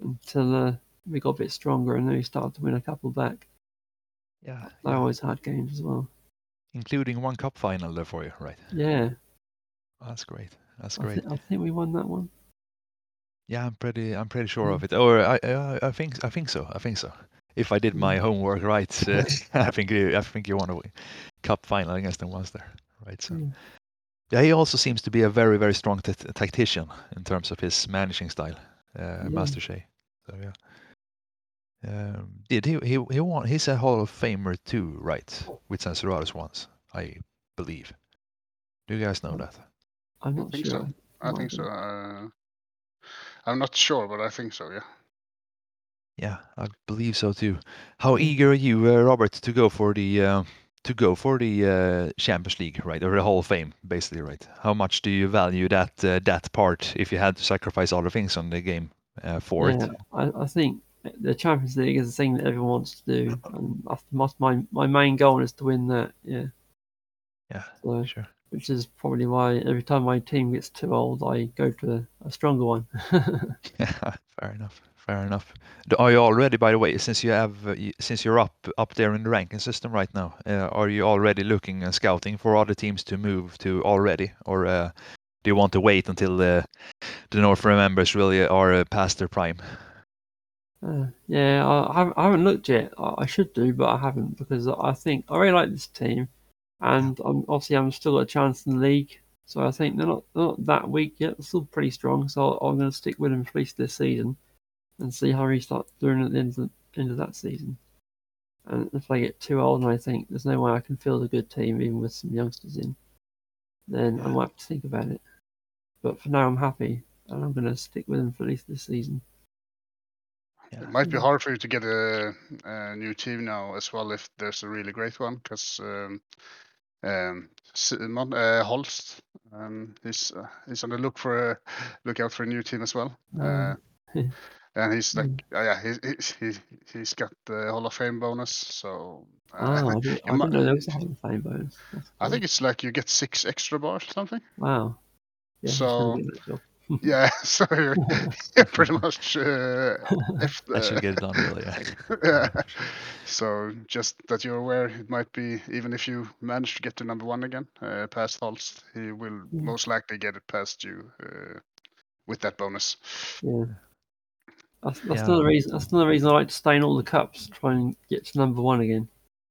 until uh, we got a bit stronger and then we started to win a couple back. Yeah, I yeah. always had games as well. including one cup final there for you, right? Yeah, That's great. That's I, great. I think we won that one. Yeah, I'm pretty. I'm pretty sure Mm. of it. Or I, I, I think. I think so. I think so. If I did my Mm. homework right, uh, (laughs) (laughs) I think. you- I think you won a cup final against them once there, right? So. Mm. Yeah, he also seems to be a very, very strong t- tactician in terms of his managing style, uh, Yeah. Master Shea. So yeah. Um, did he? He he won. He's a Hall of Famer too, right? With Censurados once, I believe. Do you guys know that? I'm not think sure. so. I think so. Uh, I'm not sure, but I think so. Yeah. Yeah, I believe so too. How eager are you, uh, Robert, to go for the uh, to go for the uh, Champions League, right, or the Hall of Fame, basically, right? How much do you value that uh, that part if you had to sacrifice other things on the game uh, for yeah, it? I, I think the Champions League is the thing that everyone wants to do, and my my, my main goal is to win that. Yeah, Yeah, so, sure. which is probably why every time my team gets too old, I go to a, a stronger one. (laughs) (laughs) Yeah, fair enough. Fair enough. Are you already, by the way, since you have, uh, since you're up up there in the ranking system right now, uh, are you already looking and scouting for other teams to move to already, or uh, do you want to wait until the the North Remembers really are uh, past their prime? Uh, yeah, I, I haven't, looked yet. I, I should do, but I haven't because I think I really like this team, and I'm, obviously I'm still got a chance in the league. So I think they're not they're not that weak yet. They're still pretty strong. So I'm going to stick with them for at least this season, and see how he starts doing at the end of, the, end of that season. And if I get too old and I think there's no way I can field a good team even with some youngsters in, then I might have to think about it. But for now, I'm happy, and I'm going to stick with him for at least this season. Yeah. It might be Mm. hard for you to get a, a new team now as well if there's a really great one because um, um, Simon uh, Holst um, he's uh, he's on the look for a look out for a new team as well. Uh, Uh, (laughs) and he's like, Mm. uh, yeah, he's he's he, he's got the Hall of Fame bonus. So uh, I, did, I mi- didn't know there was a Hall of Fame bonus. That's I think it's like you get six extra bars or something. Wow. Yeah, So- really good at that job. Yeah, (laughs) so you're, (laughs) you're pretty much uh, if (laughs) I should get it done, really. Yeah. yeah. So just that you're aware, it might be even if you manage to get to number one again, uh, past Holst, he will Mm. most likely get it past you uh, with that bonus. Yeah. That's, that's Yeah. another reason. That's another reason I like to stay in all the cups, try and get to number one again.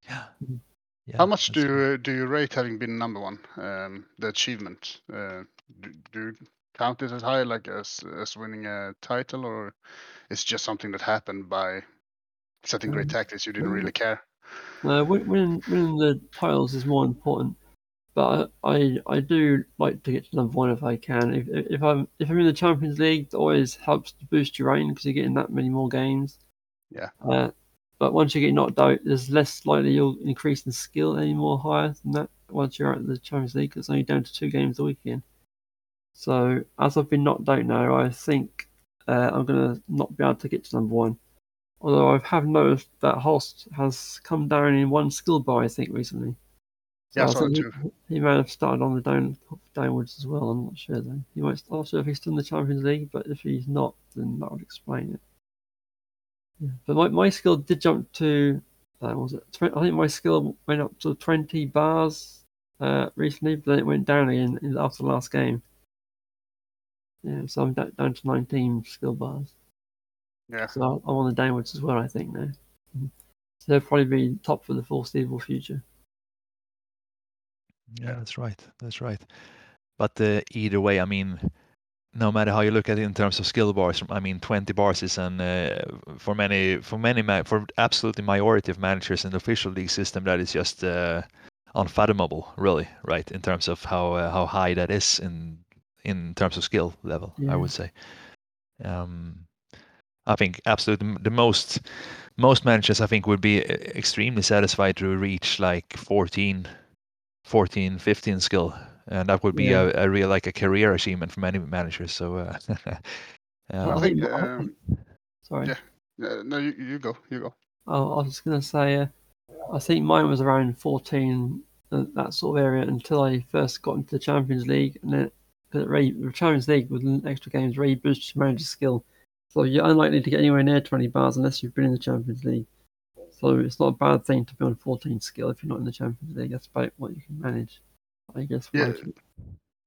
Yeah. Mhm. Yeah, How much do that's you, do you rate having been number one? Um, the achievement. Uh, do, do you count it as high, like as as winning a title, or it's just something that happened by setting great Um, tactics? You didn't really care. Uh, winning, winning the titles is more important, but I, I do like to get to number one if I can. If if I'm if I'm in the Champions League, it always helps to boost your rating because you're getting that many more games. Yeah. Uh, but once you get knocked out, there's less likely you'll increase in skill any more higher than that. Once you're at the Champions League, it's only down to two games a weekend. So as I've been knocked out now, I think uh, I'm gonna not be able to get to number one. Although I have noticed that Holst has come down in one skill bar, I think, recently. Yeah, I think he-. He may have started on the down downwards as well. I'm not sure though. He might. I'm not sure if he's still in the Champions League, but if he's not, then that would explain it. Yeah. But my, my skill did jump to. Uh, was it? I think my skill went up to 20 bars uh, recently, but then it went down again after the last game. Yeah, so I'm down to 19 skill bars. Yeah. So I'm on the downwards as well, I think now. So they'll probably be top for the foreseeable future. Yeah, that's right. That's right. But uh, either way, I mean, no matter how you look at it in terms of skill bars, I mean, 20 bars is an uh, for many for many ma- for absolutely majority of managers in the official league system that is just uh, unfathomable, really, right? In terms of how uh, how high that is in in terms of skill level, Yeah. I would say. Um, I think absolutely the most most managers I think would be uh, extremely satisfied to reach like 14 14 15 skill and that would be Yeah. a, a real like a career achievement for many managers so uh, (laughs) Well, I um, think, I- I um, Sorry. yeah. Uh, no, you, you go. You go. Oh, I was just going to say, uh, I think mine was around 14, uh, that sort of area, until I first got into the Champions League. And then Because really, the Champions League with extra games really boosts your manager skill. So you're unlikely to get anywhere near 20 bars unless you've been in the Champions League. So it's not a bad thing to be on 14 skill if you're not in the Champions League. That's about what you can manage. I guess. Yeah.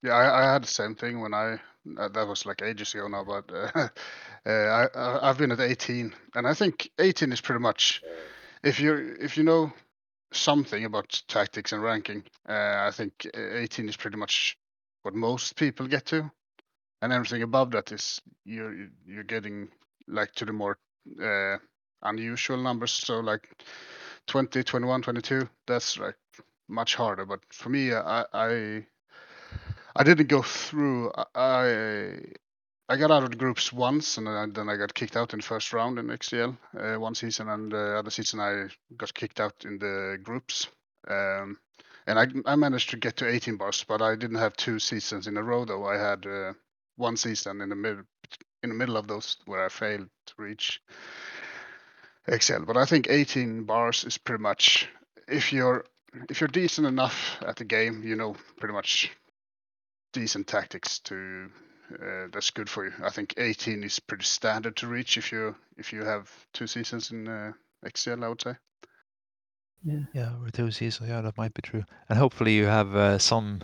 Yeah, I, I had the same thing when I uh, that was like ages ago now, but (laughs) uh, uh, I I- I've been at 18, and I think 18 is pretty much if you if you know something about tactics and ranking, uh, I think uh, 18 is pretty much what most people get to, and everything above that is you're you're getting like to the more uh, unusual numbers. So like 20, 21, 22, that's like much harder. But for me, I I I didn't go through. I I, got out of the groups once, and then I, got kicked out in the first round in XCL uh, one season, and the other season I got kicked out in the groups. Um, and I I managed to get to 18 bars, but I didn't have two seasons in a row though. I had uh, one season in the middle in the middle of those where I failed to reach XL. But I think 18 bars is pretty much if you're if you're decent enough at the game, you know pretty much decent tactics to uh, that's good for you. I think 18 is pretty standard to reach if you if you have two seasons in uh, XL. I would say. Yeah. Yeah, over two seasons. Yeah, that might be true. And hopefully you have uh, some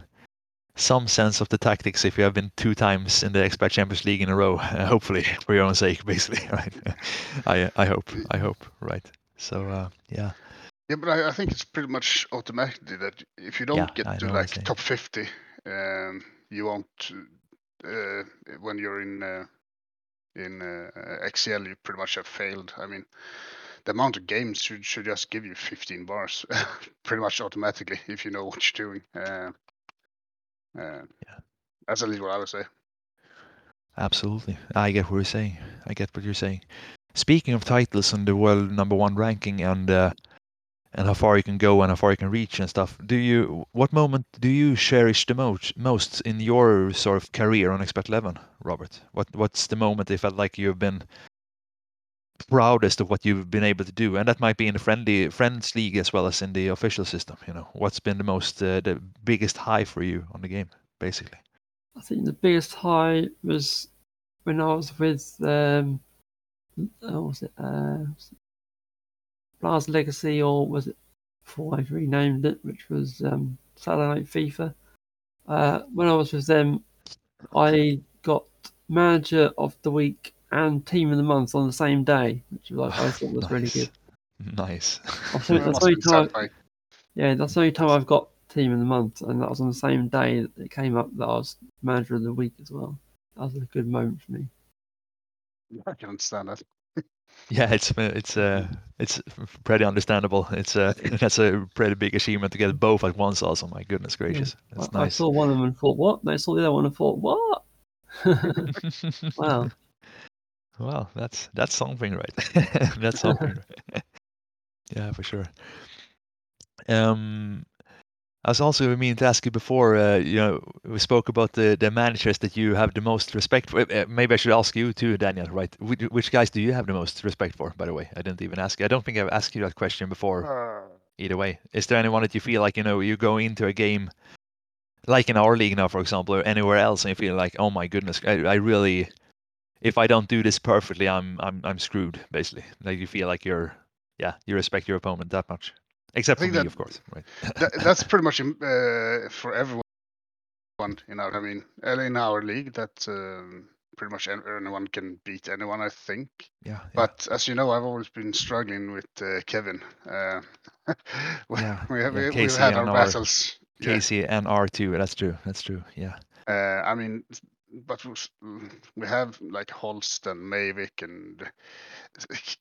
some sense of the tactics if you have been two times in the expat Champions League in a row. Uh, (laughs) hopefully, for your own sake, basically, (laughs) right? (laughs) I I hope. I hope. Right. So uh, yeah. Yeah, but I, I think it's pretty much automatically that if you don't Yeah, get I to like top 50, um, you won't uh, when you're in uh, in uh, XCL. You pretty much have failed. I mean, the amount of games should should just give you 15 bars, (laughs) pretty much automatically if you know what you're doing. Uh, uh, Yeah. That's at least what I would say. Absolutely. I get what you're saying. I get what you're saying. Speaking of titles and the world number one ranking and uh, and how far you can go and how far you can reach and stuff, do you what moment do you cherish the most most in your sort of career on Expert Eleven, Robert? What what's the moment you felt like you've been proudest of what you've been able to do? And that might be in the friendly friends league as well as in the official system. You know, what's been the most uh, the biggest high for you on the game, basically? I think the biggest high was when I was with um, what was it uh, Bla's Legacy or was it before I renamed it, which was um, Saturday Night FIFA. Uh, when I was with them, I got Manager of the Week and Team of the Month on the same day, which was, I thought was really good. Nice. I that's the only time. satisfying. Yeah, that's the only time I've got Team of the Month, and that was on the same day that it came up that I was Manager of the Week as well. That was a good moment for me. I can understand that. (laughs) Yeah, it's it's uh it's pretty understandable. It's uh (laughs) that's a pretty big achievement to get both at once. Also, my goodness gracious, that's I, I saw one of them and thought, what? And I saw the other one and thought, what? (laughs) wow. Well, that's that's something, right? (laughs) (laughs) that's something. right? (laughs) yeah, for sure. Um, I was also meaning to ask you before. Uh, you know, we spoke about the the managers that you have the most respect for. Uh, maybe I should ask you too, Daniel. Right? Which, which guys do you have the most respect for? By the way, I didn't even ask you. I don't think I've asked you that question before. Uh, either way. Is there anyone that you feel like you know you go into a game, like in our league now, for example, or anywhere else, and you feel like, oh my goodness, I, I really, if I don't do this perfectly, I'm I'm I'm screwed. Basically, like you feel like you're, yeah, you respect your opponent that much, except for me, that- of course, right? (laughs) that, that's pretty much um, uh, for everyone. You know, I mean, in our league, that um, pretty much anyone can beat anyone. I think. yeah, yeah. But as you know, I've always been struggling with uh, Kevin. Uh, (laughs) we, Yeah, we have, yeah, we, we've had our battles. Yeah. Casey and R two. That's true. That's true. Yeah. Uh, I mean, but we mm, we have like Holst and Mavic and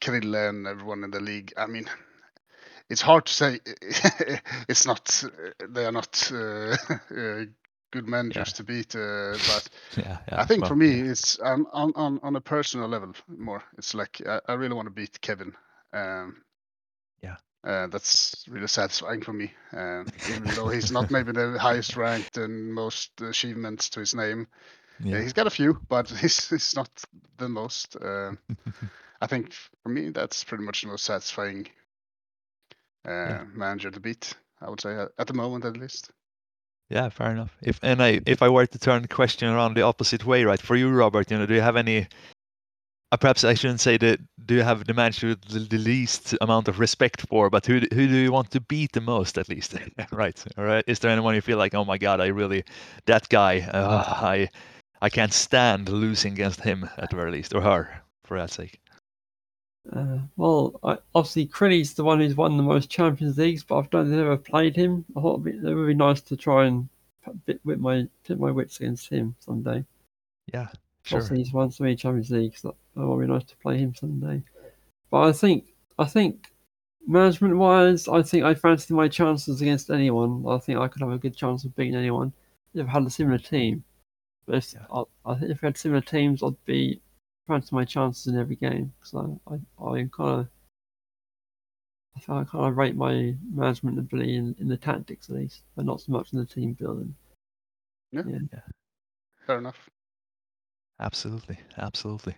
Krille and everyone in the league. I mean, it's hard to say. (laughs) it's not. They are not uh, (laughs) uh, good managers to beat. Uh, but (laughs) Yeah. yeah. I think well, for me, yeah. it's um, on on on a personal level more. It's like I, I really want to beat Kevin. Um, Yeah. Uh, that's really satisfying for me, um, even though he's not maybe the highest ranked and most achievements to his name. Yeah, yeah. he's got a few, but (laughs) he's he's not the most. Uh, (laughs) I think for me, that's pretty much the most satisfying uh, Yeah. manager to beat. I would say at, the moment, at least. Yeah, fair enough. If and I if I were to turn the question around the opposite way, right? For you, Robert, you know, do you have any? Uh, perhaps I shouldn't say that. Do you have the manager with the, the least amount of respect for? But who who do you want to beat the most, at least? (laughs) right. All right. Is there anyone you feel like, oh my god, I really that guy, uh, I I can't stand losing against him at the very least, or her, for that sake. Uh, well, I, obviously, Krille's the one who's won the most Champions Leagues, but I've never played him. I thought it'd be, be nice to try and bit with my pit my wits against him someday. Yeah, sure. Obviously, he's won so many Champions Leagues that it would be nice to play him someday. But I think, I think, management-wise, I think I fancy my chances against anyone. I think I could have a good chance of beating anyone if I had a similar team. But if, Yeah. I, I think if I had similar teams, I'd be fancy my chances in every game because I, I, I kind of. I think I kind of rate my management ability in, in the tactics at least, but not so much in the team building. Yeah. Fair enough. Absolutely, absolutely.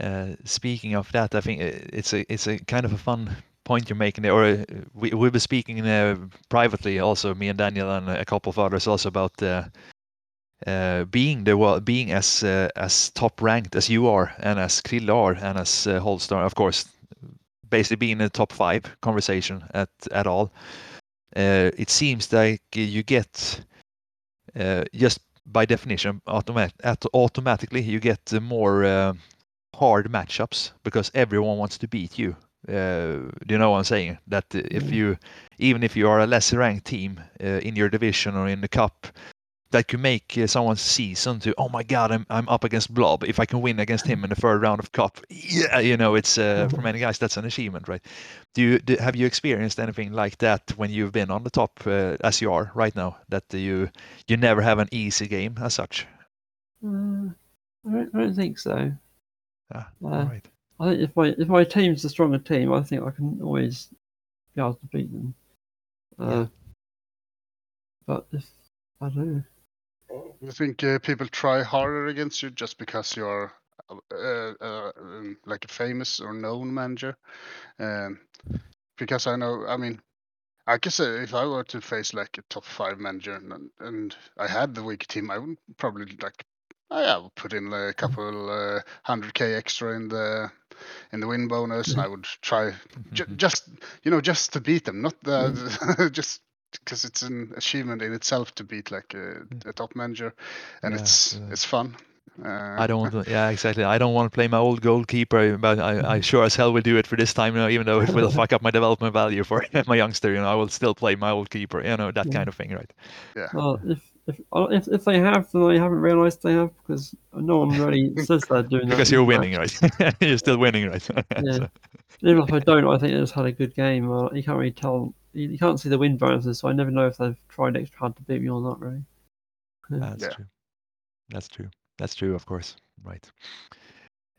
Uh, speaking of that, I think uh, it's a it's a kind of a fun point you're making there. Or uh, we we were speaking uh, privately, also me and Daniel and a couple of others, also about uh, uh, being the wo- being as uh, as top ranked as you are, and as Krille are, and as uh, Holstar, of course, basically being in the top five conversation at at all. Uh, it seems like you get uh, just by definition, automat- automatically you get more uh, hard matchups because everyone wants to beat you. Uh, do you know what I'm saying? That if Mm. you, even if you are a less ranked team uh, in your division or in the cup, that could make uh, someone's season to, oh my god, I'm I'm up against Blob. If I can win against him in the third round of cup, yeah, you know, it's uh, for many guys that's an achievement, right? Do you do, have you experienced anything like that when you've been on the top uh, as you are right now? That you you never have an easy game as such. Uh, I, don't, I don't think so. Ah, Uh, right. I think if my if my team's a stronger team, I think I can always be able to beat them. Uh, But if I don't know, You think uh, people try harder against you just because you're uh, uh, um, like a famous or known manager? Um, because I know, I mean, I could say if I were to face like a top five manager and, and I had the weak team, I would probably like, I would put in a couple uh, hundred k extra in the in the win bonus, and I would try ju- Mhm. just you know just to beat them, not the (laughs) just because it's an achievement in itself to beat like a, a top manager, and Yeah, it's yeah. it's fun. Uh, I don't want to. (laughs) Yeah, exactly. I don't want to play my old goalkeeper, but I, I (laughs) sure as hell will do it for this time. You know, even though it will (laughs) fuck up my development value for my youngster. You know, I will still play my old keeper. You know, that Yeah. kind of thing, right? Yeah. well, if if uh, if, if they have, then I haven't realised they have because no one really says they're doing that. Because you're winning, right? you're still winning, right? Yeah. So, Even if I don't, I think they just had a good game. Uh, you can't really tell. You, you can't see the wind bonuses, so I never know if they've tried extra hard to beat me or not. Really. That's Yeah. true. That's true. That's true, of course. Right.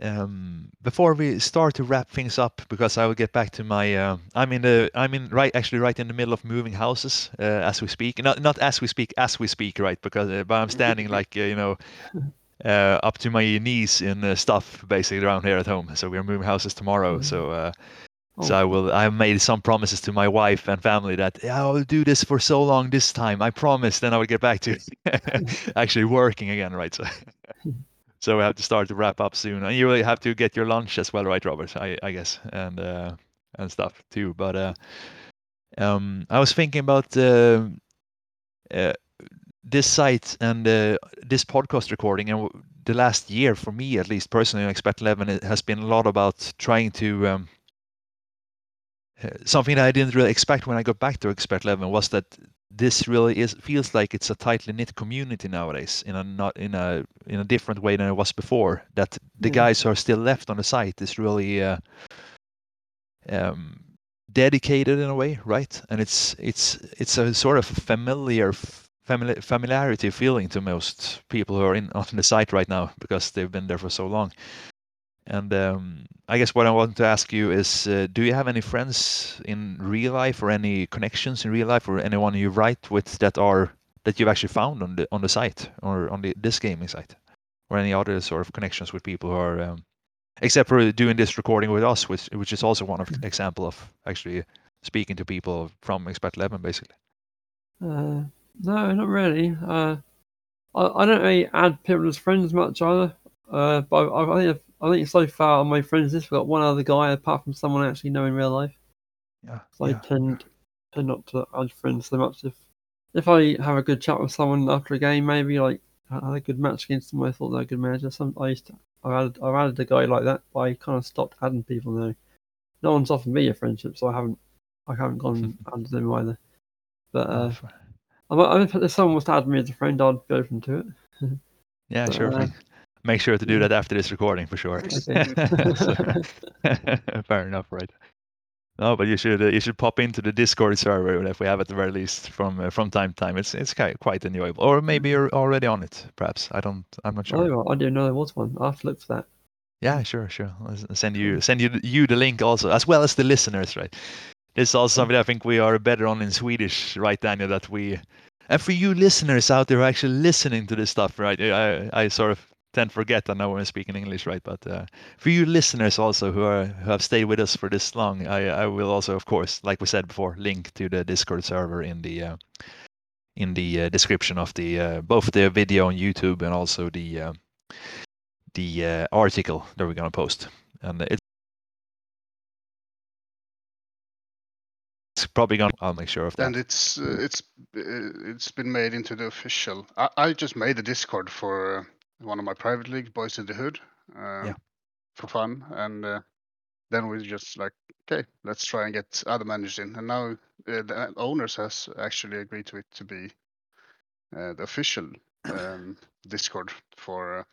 Um, before we start to wrap things up, because I will get back to my, uh, I'm in the, I'm in right, actually right in the middle of moving houses uh, as we speak. Not not as we speak, as we speak, right? Because uh, but I'm standing (laughs) like uh, you know, uh, up to my knees in uh, stuff basically around here at home. So we're moving houses tomorrow. Mhm. So. Oh, so I will. I made some promises to my wife and family that yeah, I will do this for so long this time. I promise. Then I will get back to (laughs) actually working again, right? So, (laughs) so we have to start to wrap up soon, and you really have to get your lunch as well, right, Robert? I, I guess, and uh, and stuff too. But uh, um, I was thinking about uh, uh, this site and uh, this podcast recording, and the last year for me, at least personally, on Expert Eleven, has been a lot about trying to. Um, something that I didn't really expect when I got back to Expert Eleven was that this really is feels like it's a tightly knit community nowadays in a not in a in a different way than it was before. That the Yeah. guys who are still left on the site is really uh, um, dedicated in a way, right? And it's it's it's a sort of familiar famili- familiarity feeling to most people who are in (laughs) on the site right now because they've been there for so long. And um, I guess what I want to ask you is, uh, do you have any friends in real life, or any connections in real life, or anyone you write with that are that you've actually found on the on the site or on the this gaming site, or any other sort of connections with people who are, um, except for doing this recording with us, which which is also one of example of actually speaking to people from Expert Eleven, basically. Uh, No, not really. Uh, I, I don't really add people as friends much either. Uh, but I, I think I think so far on my friends list, I've got one other guy apart from someone I actually know in real life. Yeah. So I tend tend not to add friends so much. If if I have a good chat with someone after a game, maybe like I had a good match against them, I thought they're a good manager. Some I used to, I've added I've added a guy like that, but I kind of stopped adding people now. No one's offered me a friendship, so I haven't I haven't gone (laughs) under them either. But uh, I, I, if someone was to add me as a friend, I'd be open to it. (laughs) Yeah, sure uh, thing. Make sure to do that after this recording for sure. (laughs) So- (laughs) fair enough, right? No, but you should uh, you should pop into the Discord server if we have at the very least from uh, from time to time. It's it's quite quite enjoyable. Or maybe you're already on it, perhaps. I don't. I'm not sure. Oh, I didn't know there was one. I have to look for that. Yeah, sure, sure. I'll send you send you you the link also, as well as the listeners, right? This is also something I think we are better on in Swedish, right, Daniel? That we and for you listeners out there who are actually listening to this stuff, right? I I sort of tend to forget I know I'm speaking English, right? But uh, for you listeners also who are who have stayed with us for this long, I I will also, of course, like we said before, link to the Discord server in the uh, in the uh, description of the uh, both the video on YouTube and also the uh, the uh, article that we're gonna post, and it's probably gonna. I'll make sure of that. and it's it's it's been made into the official. I, I just made a Discord for one of my private league, Boys in the Hood, um, Yeah. for fun, and uh, then we just like, okay, let's try and get other managers in, and now uh, the owners has actually agreed to it to be uh, the official (coughs) um, Discord for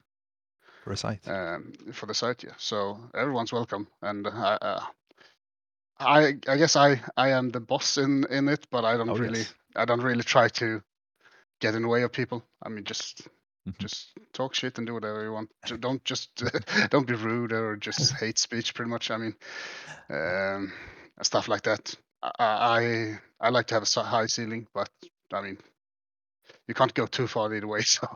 for a site. uh, um, for the site. Yeah, so everyone's welcome, and I. Uh, I I guess I I am the boss in in it, but I don't Oh, really yes. I don't really try to get in the way of people. I mean, just. Just talk shit and do whatever you want. Don't just (laughs) don't be rude or just (laughs) hate speech. Pretty much. I mean, um, stuff like that. I I, I like to have a high ceiling, but I mean, you can't go too far either way. (laughs) So,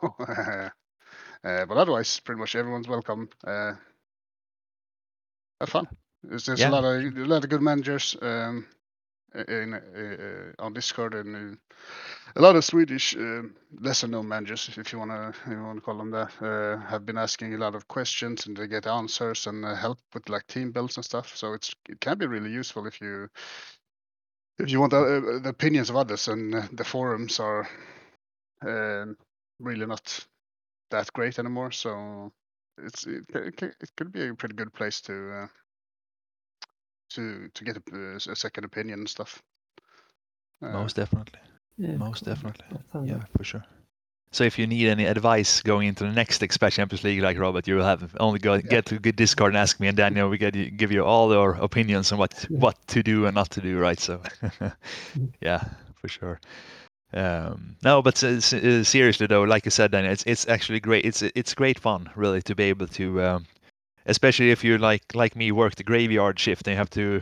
uh, but otherwise, pretty much everyone's welcome. Uh, have fun. There's, there's Yeah. a lot of a lot of good managers um, in uh, on Discord and a lot of Swedish um, lesser known managers, if you wanna you wanna call them that, uh, have been asking a lot of questions and they get answers and uh, help with like team builds and stuff. So it's it can be really useful if you if you want uh, the opinions of others and uh, the forums are um, really not that great anymore. So it's it, it, could be a pretty good place to uh, to to get a, uh, a second opinion and stuff. Uh, Most definitely. Yeah, Most definitely. Yeah, for sure. So if you need any advice going into the next expansion Champions League, like Robert, you will have only go get to good Discord and ask me, and Daniel, we get give you all our opinions on what Yeah. what to do and not to do, right? So, (laughs) yeah, for sure. Um, no, but uh, seriously though, like I said, Daniel, it's it's actually great. It's it's great fun, really, to be able to, um, especially if you like like me, work the graveyard shift and you have to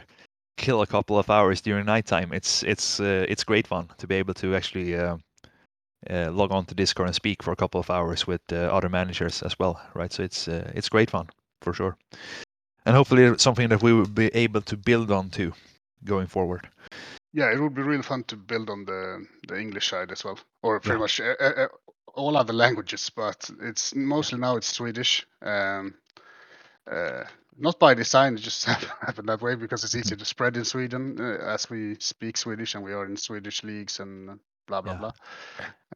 kill a couple of hours during nighttime. It's it's uh, it's great fun to be able to actually. Uh, uh, log on to Discord and speak for a couple of hours with uh, other managers as well, right? So it's uh, it's great fun for sure, and hopefully it's something that we will be able to build on too going forward. yeah, it would be really fun to build on the the English side as well, or pretty Yeah. much uh, all other languages. But it's mostly now it's Swedish. Um, uh, not by design, it just hap- happened that way because it's easy to spread in Sweden uh, as we speak Swedish and we are in Swedish leagues and blah blah Yeah. blah.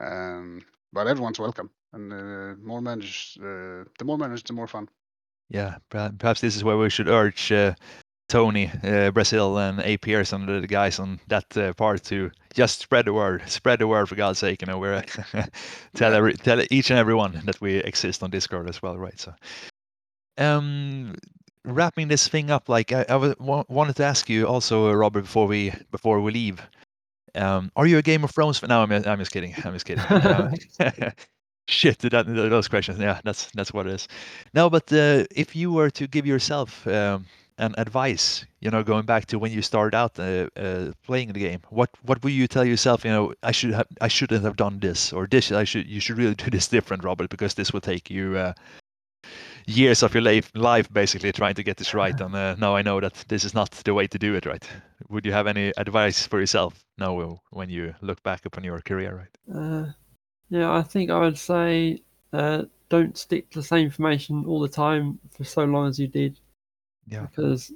Um, but everyone's welcome, and uh, more managers, uh, the more managers, the more fun. Yeah, perhaps this is where we should urge uh, Tony, uh, Brazil, and A. Pearson, the the guys on that uh, part, to just spread the word. Spread the word for God's sake. You know, we're (laughs) tell every, tell each and everyone that we exist on Discord as well, right? So, um, wrapping this thing up, like I, I wa- wa- wanted to ask you also, uh, Robert, before we before we leave. Um, are you a Game of Thrones fan? No, I'm, I'm just kidding. I'm just kidding. Um, (laughs) (laughs) shit, that, those questions. Yeah, that's that's what it is. No, but uh, if you were to give yourself um, an advice, you know, going back to when you started out uh, uh, playing the game, what what would you tell yourself? You know, I should have, I shouldn't have done this, or this, I should, you should really do this different, Robert, because this will take you, uh, years of your life, life basically trying to get this right, and uh, now I know that this is not the way to do it. Right? Would you have any advice for yourself now when you look back upon your career? Right? Uh, yeah, I think I would say uh, don't stick to the same information all the time for so long as you did. Yeah. Because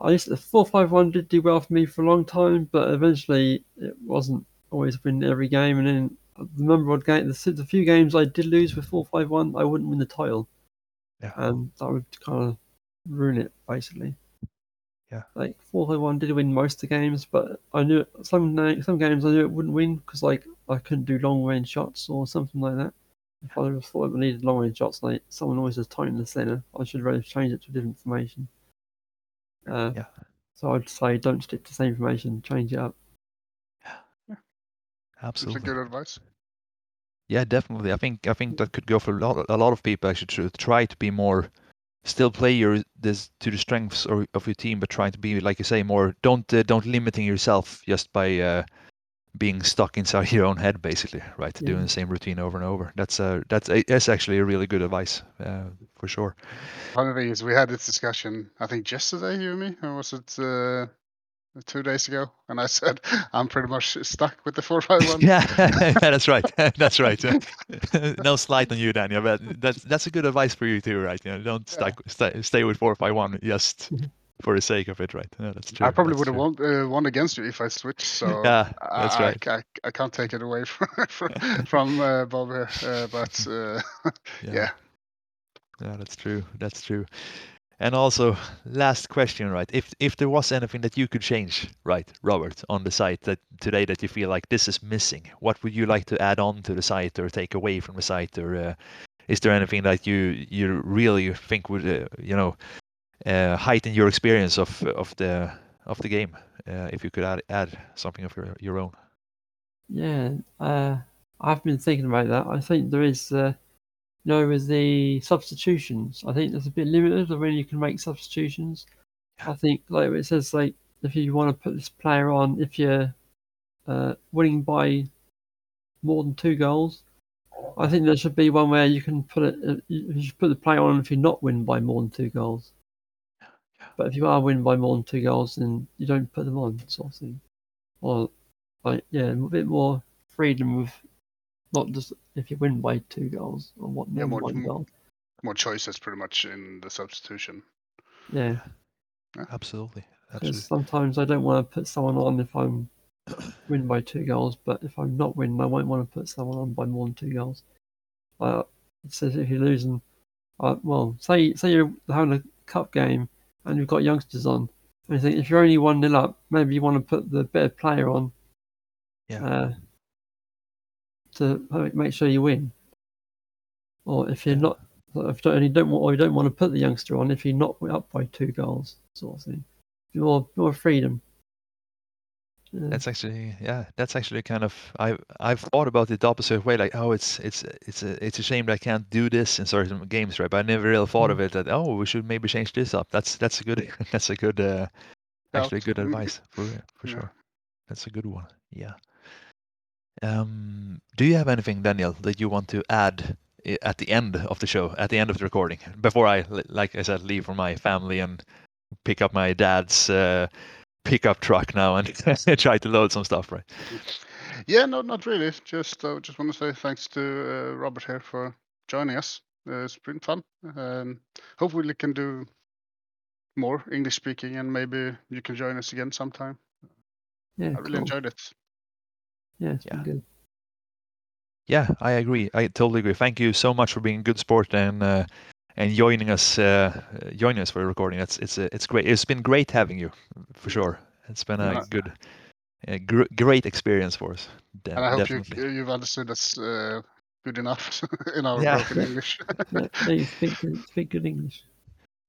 I used to, four five one did do well for me for a long time, but eventually it wasn't always win every game. And then the number of game, the, the few games I did lose with four five one, I wouldn't win the title. Yeah. And that would kind of ruin it basically. Yeah. Like four five one did win most of the games, but I knew some some games I knew it wouldn't win because like I couldn't do long range shots or something like that. If I thought I needed long range shots, like someone always has tight in the center, I should really change it to a different formation. Uh, Yeah. So I'd say don't stick to the same information, change it up. It's a Absolutely. good advice. Yeah, definitely. I think I think that could go for a lot. A lot of people actually to try to be more, still play your this to the strengths or, of your team, but try to be like you say more. Don't uh, don't limiting yourself just by uh, being stuck inside (laughs) your own head, basically, right? Yeah. Doing the same routine over and over. That's uh that's uh, that's actually a really good advice uh, for sure. Funny thing is, we had this discussion. I think yesterday, you and me, or was it uh, two days ago? And I said (laughs) I'm pretty much stuck with the four five one. (laughs) yeah, (laughs) that's right. that's right. no slight on you, Daniel, but that's that's a good advice for you too, right? You know, don't Yeah. stuck, stay stay with four five one just for the sake of it, right? Yeah, that's true. I probably would have won, uh, won against you if I switched. So Yeah, that's I, right. I, I, I can't take it away from from, from uh, Bob here, uh, but uh, yeah. Yeah, that's true. That's true. And also, (laughs) last question, right? If if there was anything that you could change, right, Robert, on the site that today that you feel like this is missing, what would you like to add on to the site or take away from the site, or uh, is there anything that you you really think would uh, you know uh, heighten your experience of of the of the game uh, if you could add add something of your your own? Yeah, uh, I've been thinking about that. I think there is, uh, you know, with the substitutions, I think there's a bit limited of when you can make substitutions. I think, like it says, like if you want to put this player on, if you're uh, winning by more than two goals, I think there should be one where you can put it. uh, You you should put the player on if you're not winning by more than two goals. But if you are winning by more than two goals, then you don't put them on, sort of thing. Or like yeah, a bit more freedom with not just if you win by two goals or what Yeah, more more- one more- goal. More choices, pretty much, in the substitution. Yeah, Absolutely, because absolutely. sometimes I don't want to put someone on if I'm (clears throat) win by two goals, but if I'm not winning, I won't want to put someone on by more than two goals. Uh, it says if you're losing, uh, well, say say you're having a cup game and you've got youngsters on, and you think if you're only one nil up, maybe you want to put the better player on. Yeah. Uh, to make sure you win. Or if you're not, if you don't, you don't want, or you don't want to put the youngster on if you're not up by two goals, sort of thing. More more freedom. Yeah. That's actually yeah. That's actually kind of I I've thought about it the opposite way. Like oh, it's it's it's a it's a shame that I can't do this in certain games, right? But I never really thought of it that oh, we should maybe change this up. That's that's a good (laughs) that's a good uh, actually good advice for for Yeah. sure. That's a good one. Yeah. Um, do you have anything, Daniel, that you want to add at the end of the show, at the end of the recording, before I, like I said, leave for my family and pick up my dad's uh, pickup truck now and (laughs) try to load some stuff, right? Yeah, no, not really. Just uh, just want to say thanks to uh, Robert here for joining us. Uh, it's been fun. Um, hopefully, we can do more English speaking, and maybe you can join us again sometime. yeah, I really cool. enjoyed it. Yeah, it's Yeah. been good. Yeah, I agree. I totally agree. Thank you so much for being a good sport and uh, and joining us uh, uh, joining us for the recording. It's it's uh, it's great. It's been great having you, for sure. It's been a Yeah. good, a gr- great experience for us. De- And I hope you definitely. you've understood us uh, good enough (laughs) in our Yeah. broken (laughs) English. Yeah, yeah, you (laughs) speak good, speak good English.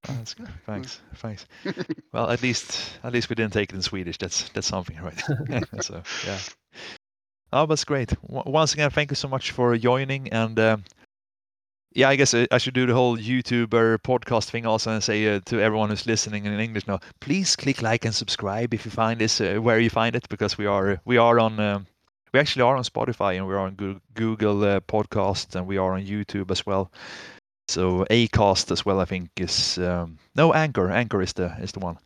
Oh, that's good. Thanks, thanks. Well, at least at least we didn't take it in Swedish. That's that's something, right? so yeah. Oh, that's great. W- once again, thank you so much for joining. And um, yeah, I guess I, I should do the whole YouTuber podcast thing also and say uh, to everyone who's listening in English now, please click like and subscribe if you find this uh, where you find it because we are we are on. Um, we actually are on Spotify and we're on Goo- Google uh, Podcast and we are on YouTube as well. So Acast as well, I think is um, no Anchor. Anchor is the is the one,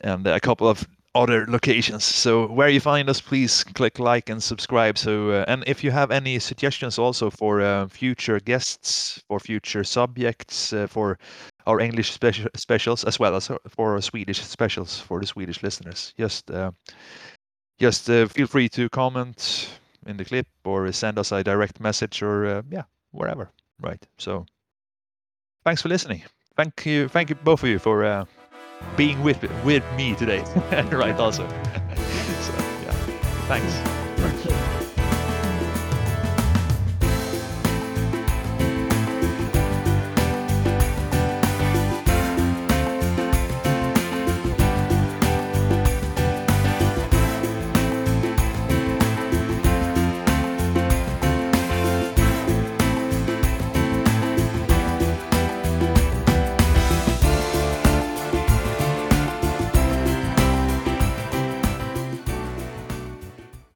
and a couple of other locations. So where you find us, please click like and subscribe. So uh, and if you have any suggestions also for uh, future guests, for future subjects, uh, for our English special specials as well as for Swedish specials for the Swedish listeners, just uh, just uh, feel free to comment in the clip or send us a direct message or uh, yeah wherever. Right. So thanks for listening. Thank you, thank you both of you for being with with me today. (laughs) and right, also. (laughs) so yeah, thanks.